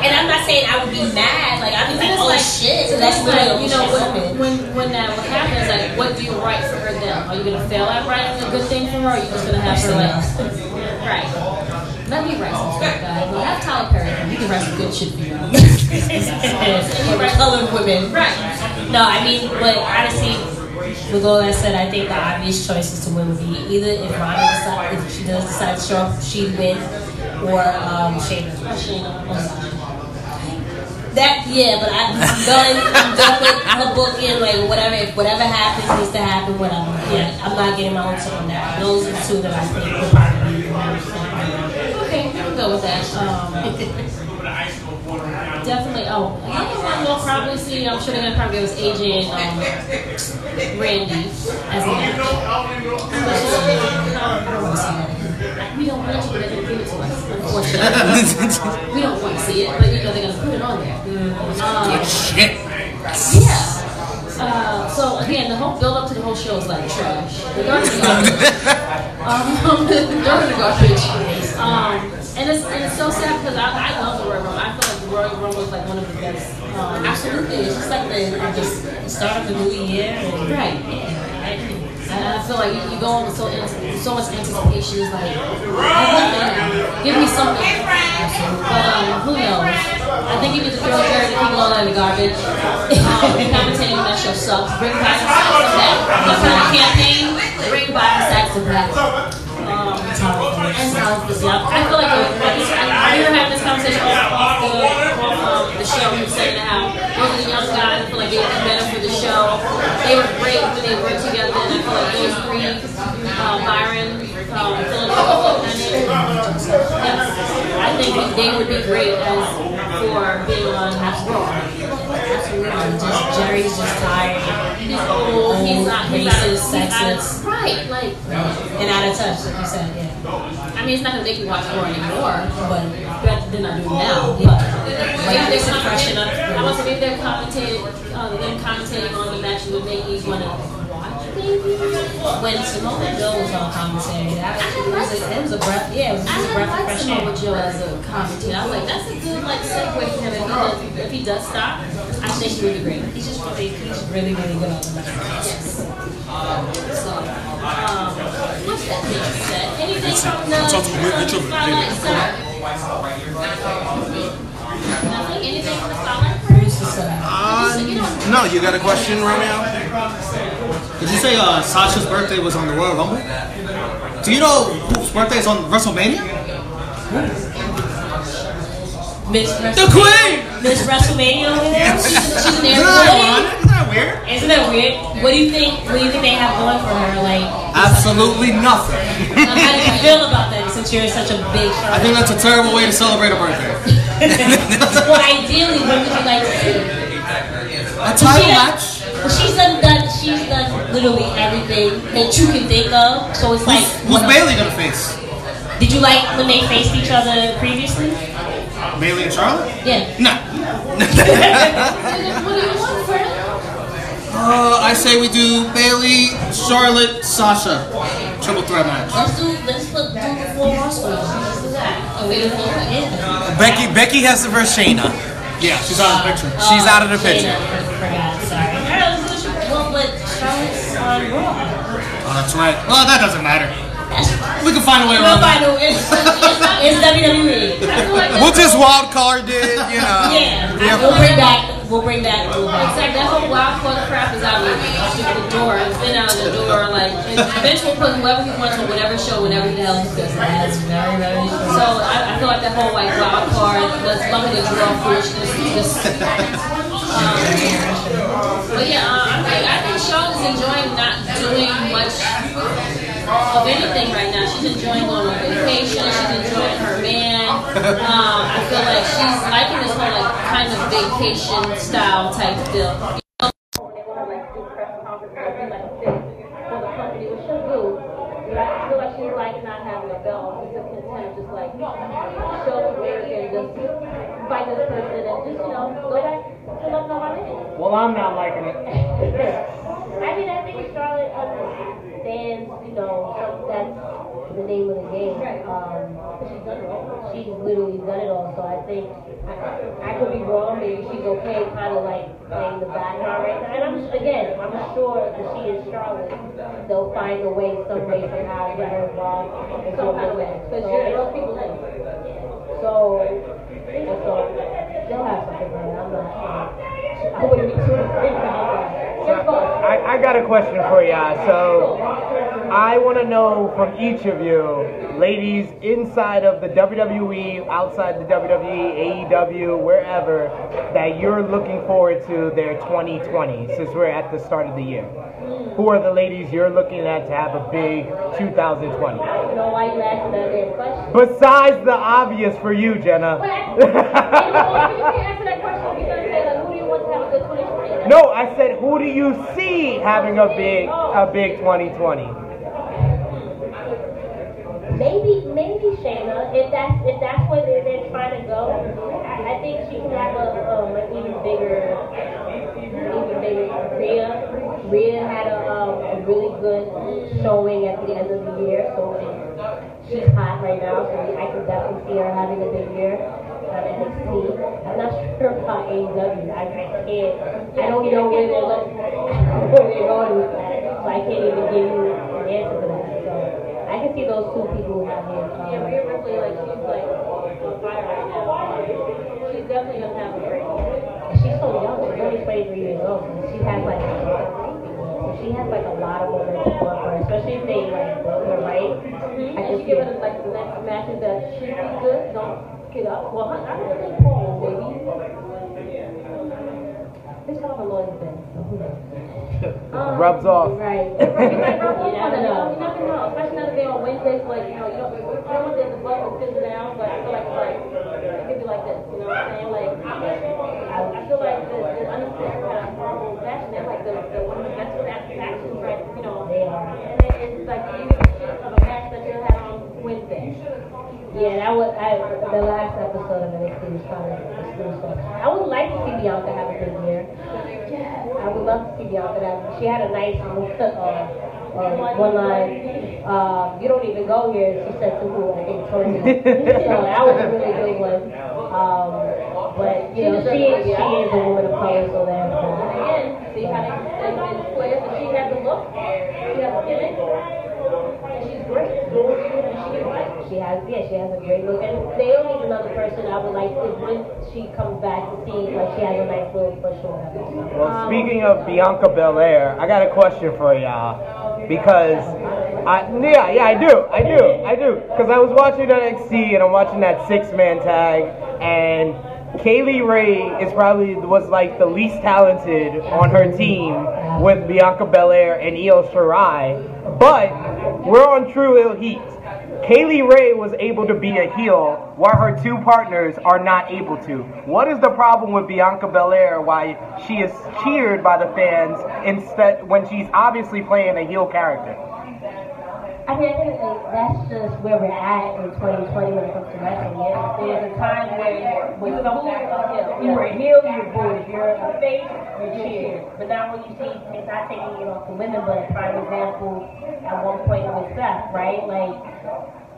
and I'm not saying I would be mad. Like I'd be like, oh like- shit, so that's like, you know, when, when, when that what happens, like, what do you write for her then? Are you gonna fail at writing a good thing for her, or are you just gonna have her like, right? Let me write some stuff, guys. We'll have Tyler Perry. He can write some good shit for you. Colored women. Right. No, I mean, but honestly, with all that said, I think the obvious choices to win would be either if Ronda decide, if she does decide to show up, she'd win, or um, Shayna. Or Shayna. or Sasha. That yeah, but I, I'm done. I'm done with her booking. Like whatever, if whatever happens needs to happen. Whatever. Yeah, I'm not getting my up on that. Those are two that I think would probably be the most. Okay, we can go with that. Um, definitely. Oh, another one we'll probably see. I'm sure they're gonna probably give us AJ and um, Randy as. We don't want you to give it to us, unfortunately. we don't want to see it, but you know they're gonna put it on there. Um, Shit. yeah. Uh, so again, the whole build up to the whole show is like trash. The is garbage. Um, the garbage. Um, and it's and it's so sad because I, I love the Royal Rumble. I feel like the Royal Rumble is like one of the best. Um, Absolutely, it's just like the, the start of the new year. And, Right. And I feel like you, you go on with so so much anticipation. It's like, give me something. But um, who knows? I think you need to throw Jerry the King Lawler in the garbage. Um, commentating on that show sucks. Bring back the Saxton back. The kind of campaign. Bring back the Saxton back. Um, and South is yeah. I feel like the, I, just, we were having this conversation off, off the off, um, the show. We were saying how those are the young guys. I feel like they would better for the show. They were great when they worked together. And I feel like those three, uh, Byron, um, Philip, I think they would be great as for being on Raw. Um, just Jerry's just tired He's old. He's not. He's. Racist, not sexist. right. Like. and out of touch, like you said. Yeah, I mean, it's not gonna make you watch more anymore, but better than I do now. But maybe they're commentating. I was maybe they're commentating, uh, them commentating on the match would make you want to watch. When Samoa Joe was on commentary, that was, it, was a, it was a breath. Yeah, it was just a breath of like fresh Samoa air. Joe as a commentator. I was like, that's a good like segue for him. If he does, if he does stop, I think he would be great. He's just really, he's really, really good on the mic. Yes. So, um, what's that being said? Anything from the talk to Whit- Mitchell. Spotlight Center? Nothing? Anything from the Spotlight? The son? Uh, no, you got a question, Romeo? Did you say uh, Sasha's birthday was on the Royal Rumble? Do you know whose birthday is on WrestleMania? Miss The WrestleMania. Queen! Miss WrestleMania over there. She's, she's an Isn't that? Isn't that weird? Isn't that weird? What do you think? What do you think they have going for her? Like, Absolutely nothing. how do you feel about that? Since you're such a big I think that's a terrible way to celebrate a birthday. well, ideally, what would you like to see? A title She- match? She's done, done. She's done literally everything that you can think of. So it's like, Who's, who's Bayley gonna face? did you like when they faced each other previously? Bayley and Charlotte? Yeah. No. What do you want, friend? Uh, I say we do Bayley, Charlotte, Sasha. Triple threat match. Let's do let's put do the four Oscars. Let's do that. Okay, the four yeah. Becky Becky has to verse Shayna. Yeah, she's out of the picture. She's out of the picture. Forgot, sorry. Alright, let's do Well, but Charlotte's on Raw. Oh, that's right. Well, that doesn't matter. We can find a way around. We'll around find that. a way. It's, it's WWE. I feel like We'll just wild card it, you know. Yeah, Yeah. we'll bring back. We'll bring that. Like that whole wild card crap is out of the door. It's been out of the door. Like, eventually we'll put whoever he wants on whatever show, whenever the hell he feels. So I, I feel like that whole like wild card, lump it into draw foolishness. Just, um, but yeah, uh, I think I think Charlotte's enjoying not doing much of anything right now. She's enjoying going on vacation. She's enjoying her man. Um, I feel like she's liking this whole like kind of vacation style type deal. They will have like do press conferences, like this for the company, which she'll do. But I feel like she's like not having a belt. She's just content, just like show the work and just fight this person and just you know go back to loving my man. Well, I'm not liking it. I mean, I think Charlotte understands, you know, that's the name of the game. Um, she's done it all. She's literally done it all. So I think I, I could be wrong. Maybe she's okay, kind of like playing the background right now. And I'm again, I'm sure that she is Charlotte. They'll find a way, some way, somehow, to get her involved in some kind of way. Because So, you're those people in. so, and so they'll have something for her. I'm not. I wouldn't be too afraid about that. I, I got a question for you. So, I want to know from each of you, ladies inside of the WWE, outside the WWE, AEW, wherever, that you're looking forward to their 2020 since we're at the start of the year. Who are the ladies you're looking at to have a big 2020? I don't know why you asking that question. Besides the obvious for you, Jenna. But I- you know what? You can't answer that question. You're gonna say like, who do you want to have a good 2020? no, I said who do you see having a big a big 2020? Shayna, if that's if that's where they're, they're trying to go, I, think she can have a um, an even bigger, even bigger. Rhea, Rhea had a, um, a really good showing at the end of the year, so she's hot right now. So I can definitely see her having a big year. NXT. I'm not sure about AEW. I, I can't. I don't know where they're where they're going with that, so I can't even give you an answer for that. I can see those two people having. Um, Yeah, Rhea Ripley, like, she's like on fire right now. She's definitely gonna have a great year. She's so young. She's only 23 years old. So she has like. So she has like a lot of momentum for her, especially if they like book her right. I And can she give it like the next matches that should be good. Don't get up. Well, I don't think Paul, maybe. This how her lawyer's been. So who knows? Um, Rubs off. Right. You never You never know. You never know. Especially that they're on Wednesdays, like, you know, you don't, you don't want them to sit down, but I feel like like, it could be like this, you know what I'm saying? Like, I, feel like the, the Undertaker had a horrible and they're like the, the one of the best factions, right, you know. They are. And then it's like, you get the shit of a match that you had on Wednesday. Yeah, that was I, the last episode of NXT was kind of exclusive. I would like to see Bianca have a good year. Yes. I would love to see Bianca have. She had a nice uh, uh, one line. Uh, you don't even go here. She said to who? I think Tony. so that was a really good one. Um, but you know, she is she is a woman of color, so And that's. again, see how they, they, they play it, but she had the look, she had the gimmick, and she's great. And she can fight. She has, yeah, she has a great look. And they don't need another person I would like to, when she comes back to see, like, she has a nice little push or whatever. Well, speaking of Bianca Belair, I got a question for y'all because I yeah yeah I do I do I do because I was watching NXT and I'm watching that six man tag and Kaylee Ray is probably was like the least talented on her team with Bianca Belair and Io Shirai, but we're on Tru Heel Heat. Kaylee Ray was able to be a heel while her two partners are not able to. What is the problem with Bianca Belair why she is cheered by the fans instead when she's obviously playing a heel character? I mean, I think like, that's just where we're at in 2020 when it comes to wrestling. Yeah, there's a time where when someone you were a heel, you were booed. If you're a face, you cheer. But now when you see, it's not taking it off the women, but prime example at one point with Seth, right? Like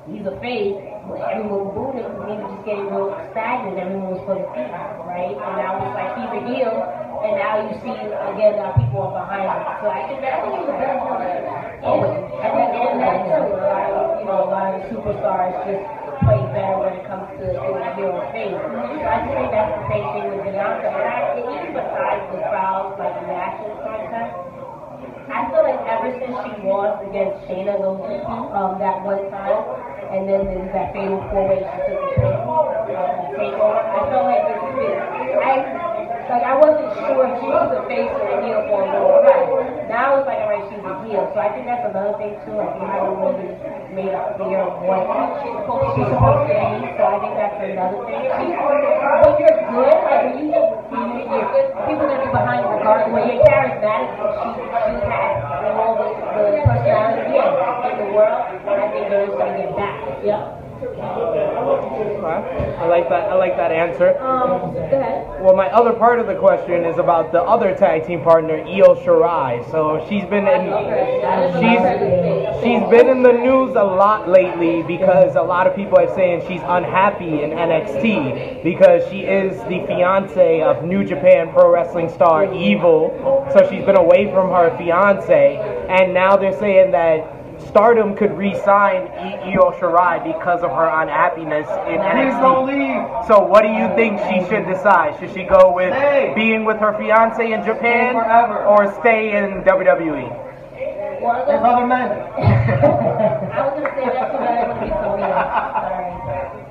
he's a face, but everyone booed him because he was just getting real stagnant. Everyone was for the feet, right? And now it's like he's a heel, and now you see again now people are behind him. So I think that I think he's a better heel than always. I think and that too. A lot of you know a lot of superstars just play better when it comes to doing a heel or. So I just think that's the same thing with Bianca. And I and even besides the crowd like the reaction contest. I feel like ever since she lost against Shayna those um that one time, and then there's that fatal four way she took the takeover. I felt like this has been I like I wasn't sure if she was a face or a heel for a long time. Now it's like alright, she's a heel. So I think that's another thing too. Like we haven't really made up clear what she's supposed she's supposed to be. So I think that's another thing. When you're good, like when you get you, you're good, people gonna be behind you regardless. When you're charismatic, she she has all the, the personality in the world. I think they're just gonna get back. Yeah. I like that. I like that answer. Um. Well, my other part of the question is about the other tag team partner, Io Shirai. So she's been in she's she's been in the news a lot lately because a lot of people are saying she's unhappy in NXT because she is the fiance of New Japan Pro Wrestling star Evil. So she's been away from her fiance, and now they're saying that. Stardom could re-sign I- Io Shirai because of her unhappiness in NXT. So what do you think she should decide? Should she go with Stay. being with her fiance in Japan or stay in? WWE? Well, There's other men. I was gonna say that's what I want to be so mean. Sorry.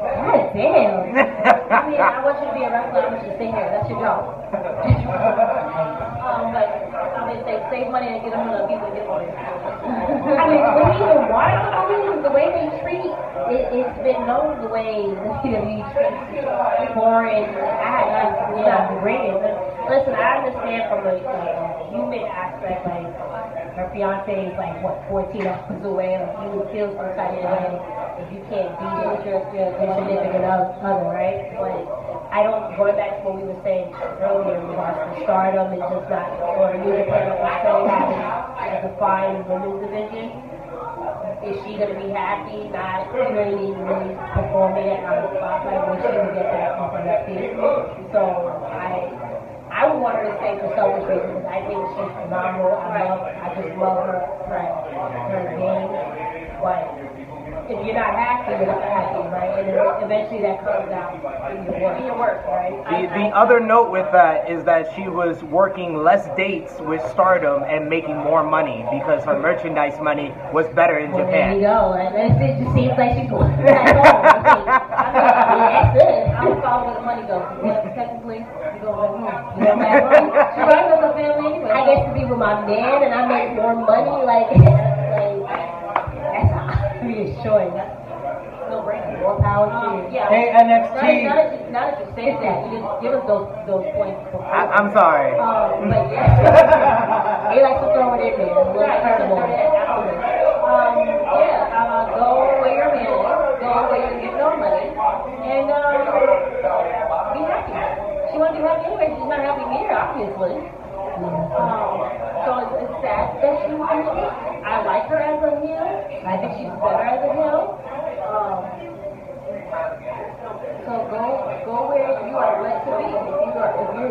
God damn. I mean, I want you to be a wrestler. I want you to stay here. That's your job. um, but I mean, say save money and get them the people to get money. I mean, we even want to believe the way they treat? It, it's been known the way the WWE treats foreign. I had not, not great. But listen, I understand from a uh, human aspect, like uh, her fiance is like what 14 hours away, or you would feel some kind of way if you can't be with your, your, significant other, right? But I don't going back to what we were saying earlier in regards to stardom and just not or Japan, like I say, having a defined women's division. Is she gonna be happy not really really performing at our spotlight when she will get that off of that feet? So I I would want her to stay for selfish reasons. I think she's phenomenal. I love, I just love her, her, her game. But if you're not happy, you're not happy, right? And eventually that comes out in your work. In your work, right? The, the other note with that is that she was working less dates with Stardom and making more money because her merchandise money was better in Well, there you Japan. go. And that's it. Just seems like she's going back home. I mean, that's it. I'm sorry where the money goes. Well, technically, you go back home. You go back home. She right with her family anyway. I get to be with my man, and I make more money. Like, like that's how reassuring. That's no brainer. More power to you. Yeah. Hey, Now, now, NXT. that you, now that you say that, you didn't give us those those points before. I, I'm sorry. Um, but yeah, he likes to throw it in there. It's a little curveball. Um, yeah, uh, go where your man is. Go where you get no money, and um, be happy. She to be happy anyway. She's not happy here, obviously. Um, so it's, sad that she's happy. I like her as a heel. I think she's better as a heel. Um, so go go where you are led to be. If you are if you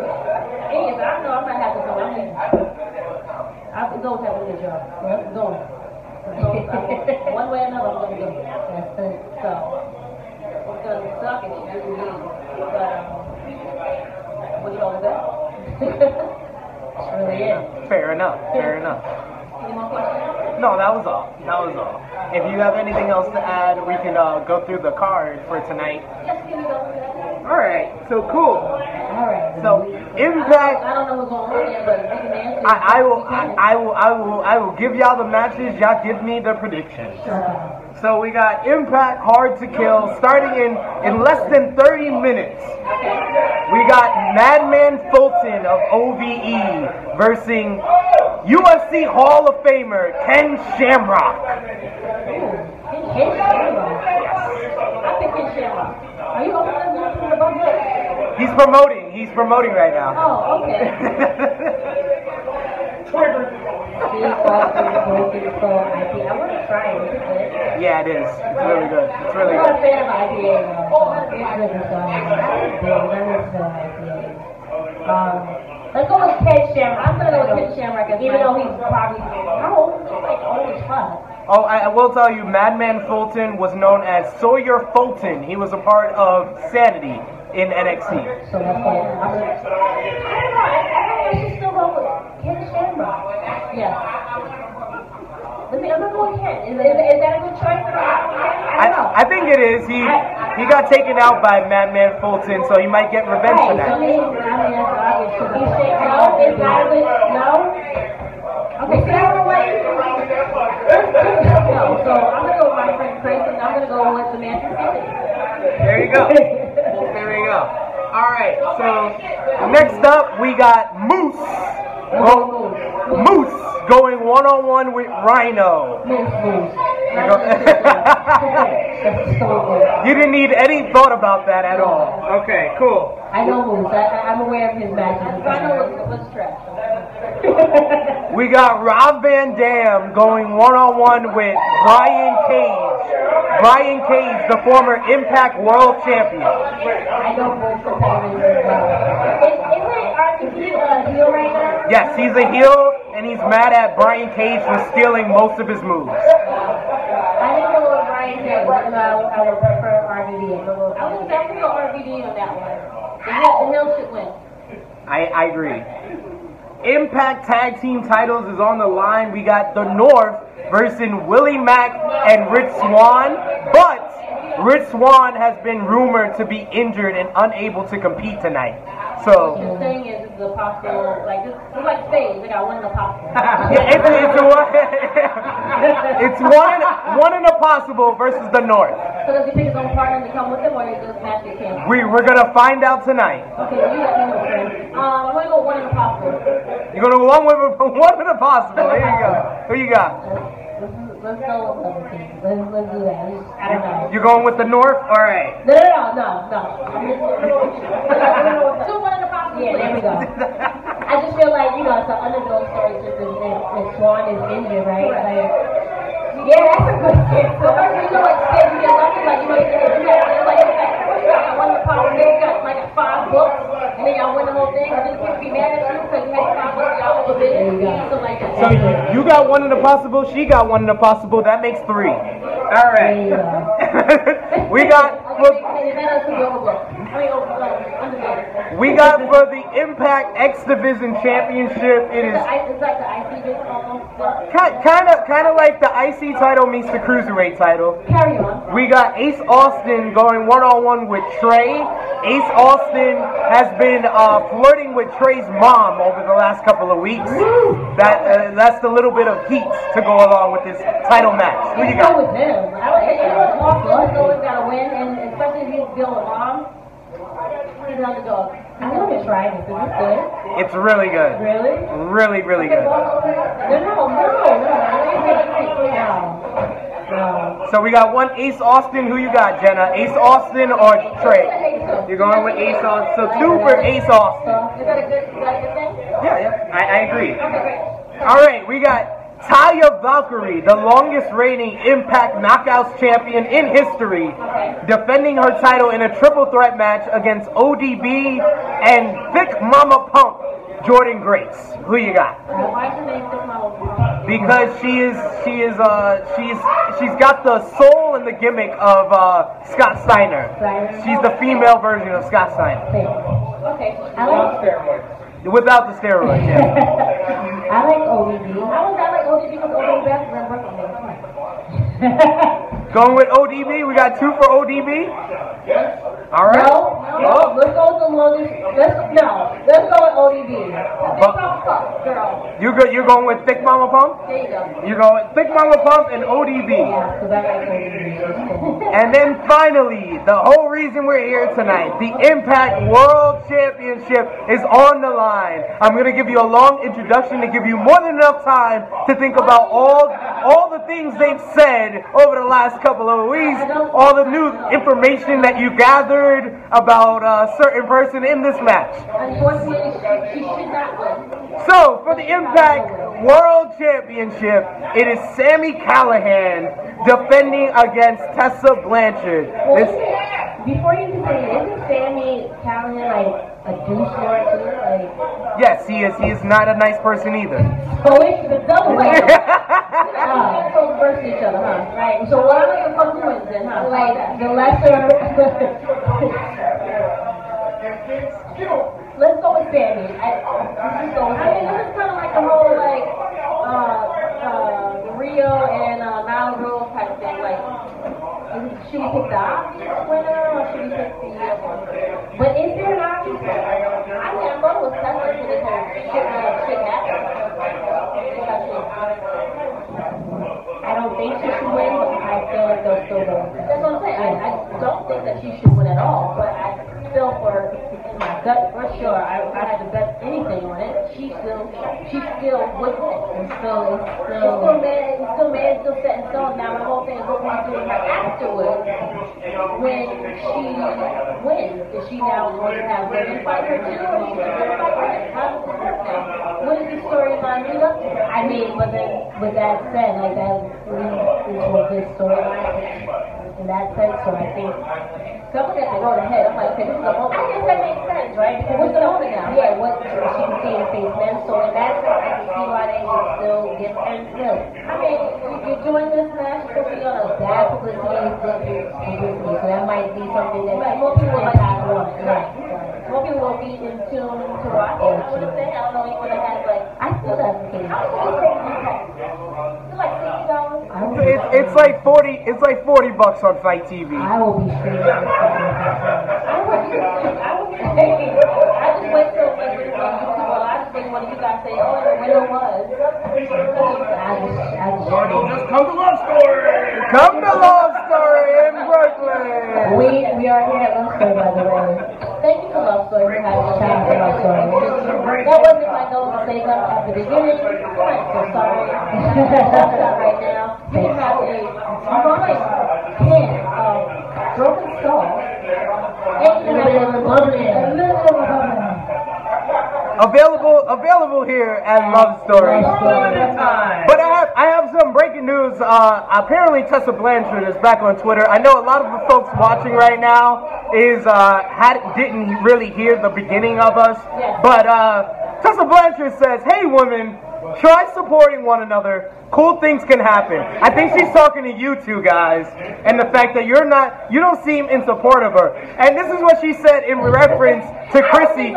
anyways, I know I'm not happy so I'm leaving. I'm going to have a good job. I'm going. So, I'm- one way or another I'm gonna go. That's it. So it's gonna suck if you do leave. But um, you that? It's really. Fair enough. Fair enough. Any more questions? No, that was all. That was all. If you have anything else to add, we can uh, go through the card for tonight. Yes, here we go. All right. So cool. All right. So Impact. I don't know what's going on but we can answer. I, I will, I, I will, I will, I will give y'all the matches. Y'all give me the predictions. So we got Impact Hard to Kill starting in in less than 30 minutes. We got Madman Fulton of OVE versus UFC Hall of Famer Ken Shamrock. Ken Shamrock. I think Ken Shamrock. Are you opening up for the budget? He's promoting. He's promoting right now. Oh, okay. Good? yeah, it is. It's really good. It's really I'm not a good. fan of IPA. It's good and so I'm big. I'm a IPA. Um, let's go with Ken Shamrock. I'm gonna go with Ken Shamrock, even though he's probably how old? He's like old as fuck. Oh, I, I will tell you, Madman Fulton was known as Sawyer Fulton. He was a part of Sanity in NXT. So let's. I'm I don't know. I, I think still go with Ken Shamrock. Yeah. Let me. I'm gonna go with Ken. Is, is, is that a good choice? I don't know. I, I think it is. He he got taken out by Madman Fulton, so he might get revenge for Right, so that. he, I mean, that's obvious. Should he say no? Is that a good no? Okay, so I don't know what. No, so I'm gonna go with my friend Chris, and I'm gonna go with the Manchester City. There you go. There you go. All right. So next up, we got Moose. Go, Moose going one on one with Rhino. Moose, moose. You go- That's so good. You didn't need any thought about that at all. Okay, cool. I know Moose. I, I- I'm aware of his matches. I know what's, what's trash. We got Rob Van Dam going one on one with Brian Cage. Brian Cage, the former Impact World Champion. I know both competitors as well. Is, isn't a heel right now? Yes, he's a heel, and he's mad at Brian Cage for stealing most of his moves. I didn't know with Brian Cage. and I, uh, I would prefer RVD. I would definitely go RVD on that one. The hill, the hill should win. I, I agree. Impact Tag Team titles is on the line. We got the North versus Willie Mack and Rich Swann, but Rich Swann has been rumored to be injured and unable to compete tonight. So The thing is, this is a possible, like, this, it's like spades. They got one in the possible. Yeah, it's, it's, one, it's one, in, one in a possible versus the North. So does he pick his own partner to come with him, or he just match their camp? We, we're gonna find out tonight. Okay, you let me know, friend. Um, I'm gonna go one in the possible. You're gonna go one with one in a possible. Here you go. Who you got? Let's, go with. Let's, let's do that. I don't know. You going with the North? All right. No, no, no, no. Two one in the possible. Yeah, there we go. I just feel like, you know, it's an underdog story just as Swann is injured, right? Like, yeah, that's a good pick. So, first you know, like, scared you get lucky, like, you know, you get it's like, it's like, you got one in the power, you got like five books, and then y'all win the whole thing, and then people be mad at you because you had five books, y'all overbid it. So, like, that. So you got one in the possible. She got one in the possible. That makes three. All right. we got. Okay, and then us to go over. I mean, over, underdog. We got for the Impact X Division Championship. It is like the IC kind of kind of like the IC title meets the Cruiserweight title. Carry on. We got Ace Austin going one on one with Trey. Ace Austin has been uh, flirting with Trey's mom over the last couple of weeks. That uh, that's the little bit of heat to go along with this title match. Who you got? With him. I like it. Austin's always got to win, and especially if he's dealing with mom. Underdog. I'm gonna try this. Is this good? It's really good. Really? Really, really good. No, no, no, no. No. So we got one Ace Austin. Who you got, Jenna? Ace Austin or Trey? You're going with Ace Austin. So two for Ace Austin. Is that a good, is that a good thing? Yeah, yeah. I, I agree. Okay, great. All right, we got Taya Valkyrie, the longest reigning Impact Knockouts champion in history, defending her title in a triple threat match against ODB and Thick Mama Pump, Jordynne Grace. Who you got? Why is her name Thick Mama? Because she is she is uh she's she's got the soul and the gimmick of uh, Scott Steiner. She's the female version of Scott Steiner Okay. I like. Without the steroids. Yeah. I like ODB. I was I like ODB because ODB friend worked on. Going with ODB. We got two for ODB. Yes. All right. No, no, let's go with the longest. Let's no, let's go with ODB. But- girl. You go. You're going with Thick Mama Pump. There you go. You're going with Thick Mama Pump and ODB. Yeah, because I like ODB. And then finally, the whole reason we're here tonight, the Impact World Championship is on the line. I'm gonna give you a long introduction to give you more than enough time to think about all all the things they've said over the last couple of weeks, all the new information that you gathered about a certain person in this match. Unfortunately, she, she should not win. So, for the Impact World Championship, it is Sami Callihan defending against Tessa Blanchard. This, Before you can say, isn't Sami Callihan like a douche lord too? Like, yes, he is. He is not a nice person either. so it's the double way. Ah, so versus each other, huh? Right. So what are wins then, huh? Like the lesser. Let's go with Sami. I, go with I mean, this is kind of like the whole like uh, uh, Riho and uh, Rose type thing. Like, should we pick the obvious winner or should we pick the? Uh, but is there an obvious winner? I mean, I'm going with Tessa for this whole shit, uh, shit happened. What about you? I don't think she should win, but I feel like they'll still go. That's what I'm saying. I, I don't think that she should win at all, but I feel for in my gut for sure. I, I had to bet anything on it. She still, she still would win. It's still, it's still, it's still mad. It's still mad. It's still set in stone. Now my whole thing is what we do with her afterwards when she wins. Is she now going to have women fight her too? Or is she going to fight her? How does this work now? What is the storyline lead up to? I mean, but then with that said, like that leads a good storyline in that sense. So I think someone that they wrote ahead. I'm like, okay, this is a moment. I guess that makes sense, right? Because what's the moment now? Yeah, what she can see in face men. So in that sense, I can see why they would still give and still. I mean, you- you're doing this match to be on a bad publicity, publicity. So that might be something that right, more people might not want. Right. More people will be in tune to watch it. I would say. I don't know you anyone that has like. I still have the case. Is it? Like sixty dollars. It's, it's like forty. It's like forty bucks on FITE TV. I will be streaming this I would I would I just wait till like when it's on YouTube I just think one of you guys say, oh, the winner was. I just, I just. come to Luv Story. Come to Luv Story in Brooklyn. We we are here at Luv Story, by the way. Thank you for Luv Story for having us out for Luv Story. That wasn't my goal to say that at the beginning. I'm oh, so sorry. That's not right now. We have a fine can of broken skull. And a little Republican. Available, available here at Luv Story. But I have, I have some breaking news. Uh, apparently, Tessa Blanchard is back on Twitter. I know a lot of the folks watching right now is uh, had didn't really hear the beginning of us, but uh, Tessa Blanchard says, "Hey, women, try supporting one another. Cool things can happen." I think she's talking to you two guys, and the fact that you're not, you don't seem in support of her. And this is what she said in reference to Krssi.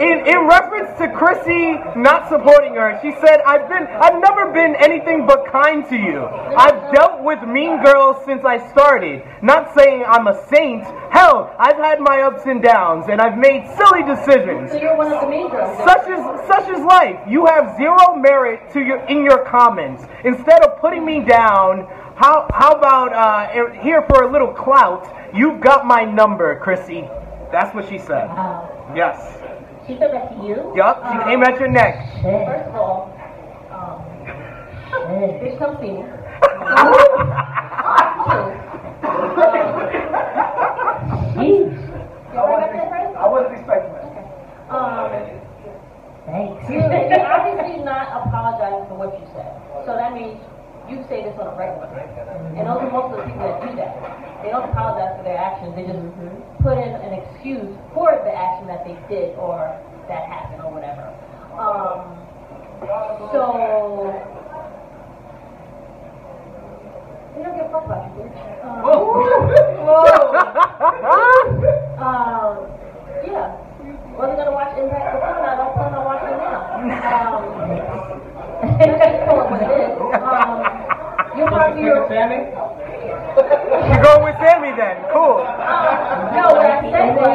In, in reference to Krssi not supporting her, she said, I've been I've never been anything but kind to you. I've dealt with mean girls since I started. Not saying I'm a saint. Hell, I've had my ups and downs and I've made silly decisions. So you're one of the mean girls. Such is such is life. You have zero merit to your in your comments. Instead of putting me down, how how about uh, here for a little clout? You've got my number, Krssi. That's what she said. Wow. Yes. She said that to you? Yup, she came at your neck. First of all, um, bitch, come see me. Jeez. I wasn't expecting that. Um, Thanks. You, you're obviously not apologizing for what you said. So that means you say this on a regular. And those are most of the people that do that. They don't apologize for their actions. They just put in an excuse for the action that they did or that happened or whatever. Um, so they don't give a fuck about you, bitch. Um, um, yeah. Wasn't gonna watch Impact before, and I don't plan on watching it now. Um, just for what. Um, you brought your. Sami? You're going with Sami then. Cool. Um, no, what I said was,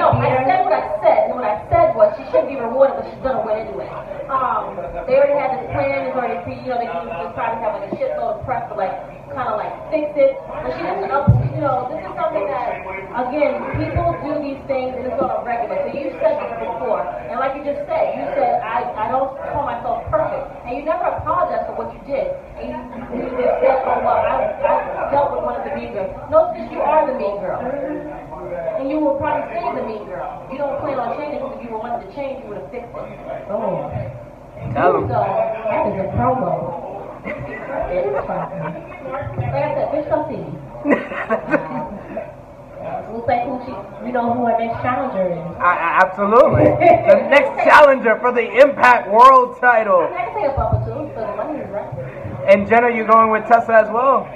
no, I said what I said, and what I said was she should be rewarded, but she's gonna win anyway. Um, they already had this plan, it's already pre, you know, they can just probably have like a shitload of prep for like, kind of like fix it. But she doesn't up, you know, this is something that again, people do these things and it's on a regular. So you said this before, and like you just said, you said, I, I don't call myself perfect. And you never apologized for what you did. And you, you just said, oh, well, I, I dealt with one of the mean girls. No, since you are the mean girl. And you will probably stay the mean girl. You don't plan on changing because if you were wanted to change, you would have fixed it. Oh, Tell them. So, that is a promo. It's fine. like I said, bitch, come see me. Looks like who she, you know who our next challenger is. I, absolutely. The next challenger for the Impact World title. I can take a bumper too, so the money is right. And Jenna, you're going with Tessa as well?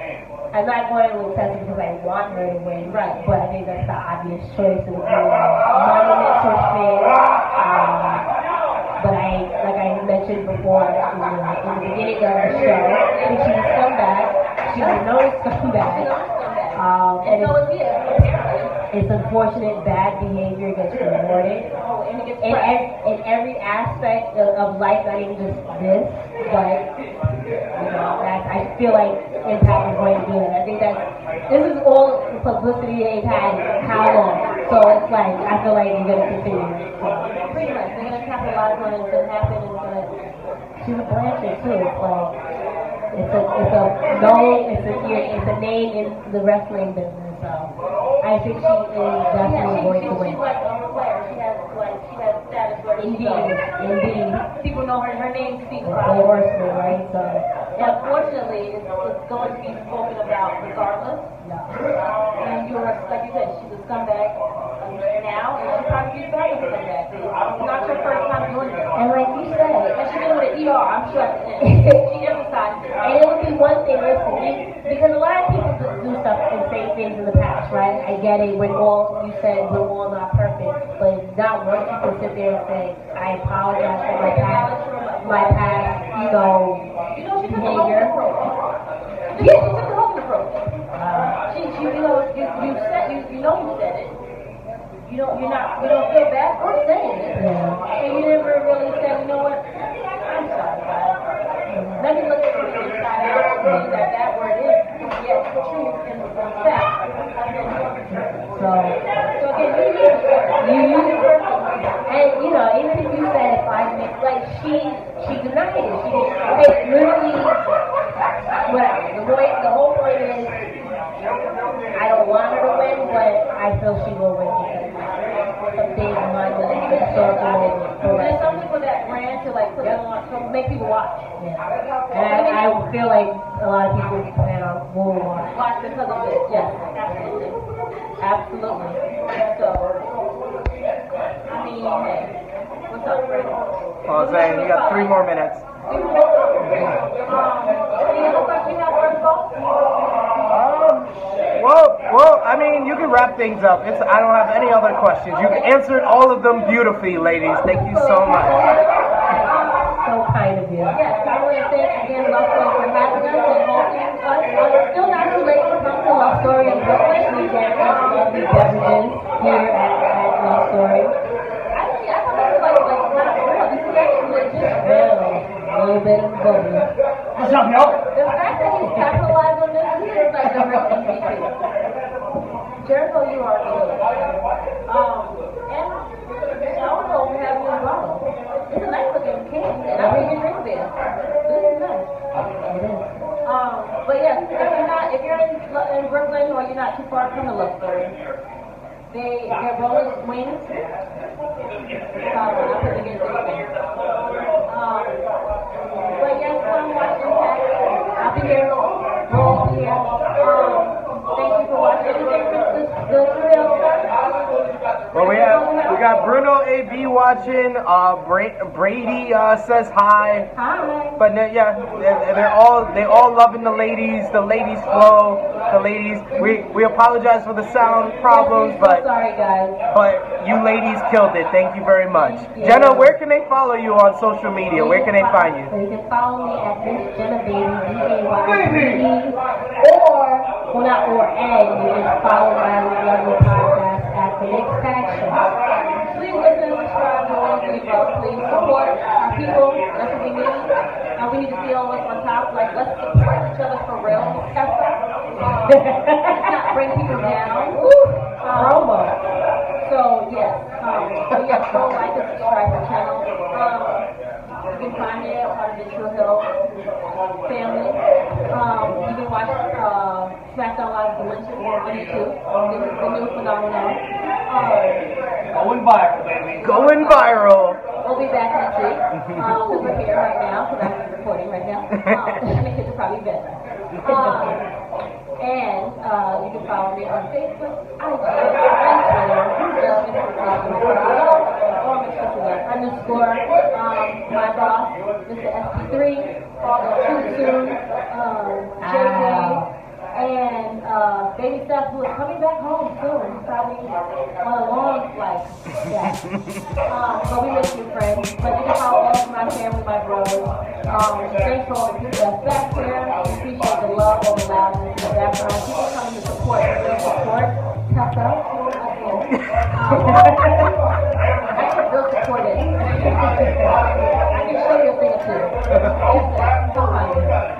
I'm not going with Tessa because I want her to win, right? But I think that's the obvious choice of the to Finn. Um, but I, like I mentioned before, you know, in the beginning of the show, she's a scumbag. She's a known scumbag. Um, And and so it's, apparently. it's unfortunate bad behavior gets rewarded. Oh, and he gets in, ev- in every aspect of, of life, not even just this, but you know, that's, I feel like Impact is going to do that. I think that this is all the publicity they've had how long? So it's like I feel like you're going to continue. So, Pretty much. They're gonna capitalize on it. It's gonna happen. It's gonna. she's a Blanchard too. Like it's a it's a known it's a it's a name in the wrestling business. So I think she is definitely she, going she, to win. she's like player. She has like she has status where Indeed, indeed. People know her. Her name speaks volumes. horseman, right? So unfortunately, it's, it's going to be spoken about regardless. yeah. And you're, like you said, she's a scumbag um, now, and she'll probably be back as a scumbag. It's not your first time doing this. And like you said, And she did with an ER, I'm sure at the end. She emphasized it. And it would be one thing, listen, you- because a lot of people do do stuff and say things in the past, right? I get it, we're all, you said we're all not perfect, but not it to sit there and say, I apologize for my past, my past, you know, You know, she took the whole behavior. approach. Yeah, she took the whole approach. She, she, you know, you, you said, you, you know you it. Don't, you're not, you don't feel bad for saying it. yeah. And you never really said, you know what, I'm sorry, guys. Let me look at the out and see that that word is, yes, true and fact. So, So again, you use it. you, You use it personally. and you know, even if you said I meant, like she, she denied it. She like literally, whatever. The point, the whole point is, I don't want her to win, but I feel she will win ran to like put them on, to make people watch. Yeah. And I, I feel like a lot of people plan on will watch. Watch because of this. Yes, absolutely. Absolutely. So, I mean, hey, what's up, Fred? I was you got three more minutes. Um, any other questions you have for us, folks? Um, well, well, I mean, you can wrap things up. It's, I don't have any other questions. You've answered all of them beautifully, ladies. Thank you so much. So kind of you. Yes, I want to thank again Love for having us and hosting us. It's still not too late to come to Luv Story in Brooklyn. We get lovely beverages here at, at Luv Story. Actually, I thought this was like, like not real. This is actually legit. Well, a little bit of bubbly. What's up, y'all? The fact that he's capitalized on this is like the real MVP. Jericho, you are good. Um, and also we have you in. It's a nice looking can, and I you drink there. This is nice. Um, but yes, if you're not, if you're in, in Brooklyn or you're not too far from the Story, they their rolling wings. Sorry, I put it against anything. Um, but yes, come watch Impact. I'll be here. We'll be here. Um, thank you for watching. Anything for the, the thrill Well, we have we got Bruno AB watching. Uh, Bra- Brady uh, says hi. Hi. But no, yeah, they're, they're all they all loving the ladies. The ladies flow. The ladies. We we apologize for the sound problems, So but sorry, guys. but you ladies killed it. Thank you very much. Jenna, where can they follow you on social media? Where can they find you? They can follow me at Miss Jenna BayBay, D-A-Y-B-E, or, well not or, and you can follow my lovely podcast at The Next Faction. Please listen, subscribe, and all of the above. Please support our people. That's what we need. And we need to be on what's on top. Like, let's support each other for real. Tessa. Um, let's not bring people down. Um, so, yes. Um, so, yeah, go like and subscribe to the channel. Um, you can find me as part of the Tru Heel family. Um, you can watch uh, SmackDown Live Delicious on YouTube. This is the new phenomenon. Um, Going viral, baby. Going viral. We'll be back next week. Um, we're here right now, because I'm recording right now. Um, the kids are probably bed. Um, and uh, you can follow me on Facebook, IG, and Twitter. Mr. or Mr. underscore. Um, my boss, Mr. SP3, Too Soon, um, JJ. And uh, baby Steph, who is coming back home soon, probably on a long flight. Yeah. um, but we miss you, friends. But you can follow all of my family, my brothers. Um, thanks for all the people that's back there. We appreciate the love, all the loudness in the background. People coming to support, real support. Again. Um, I can feel supported. I can show you a thing or two.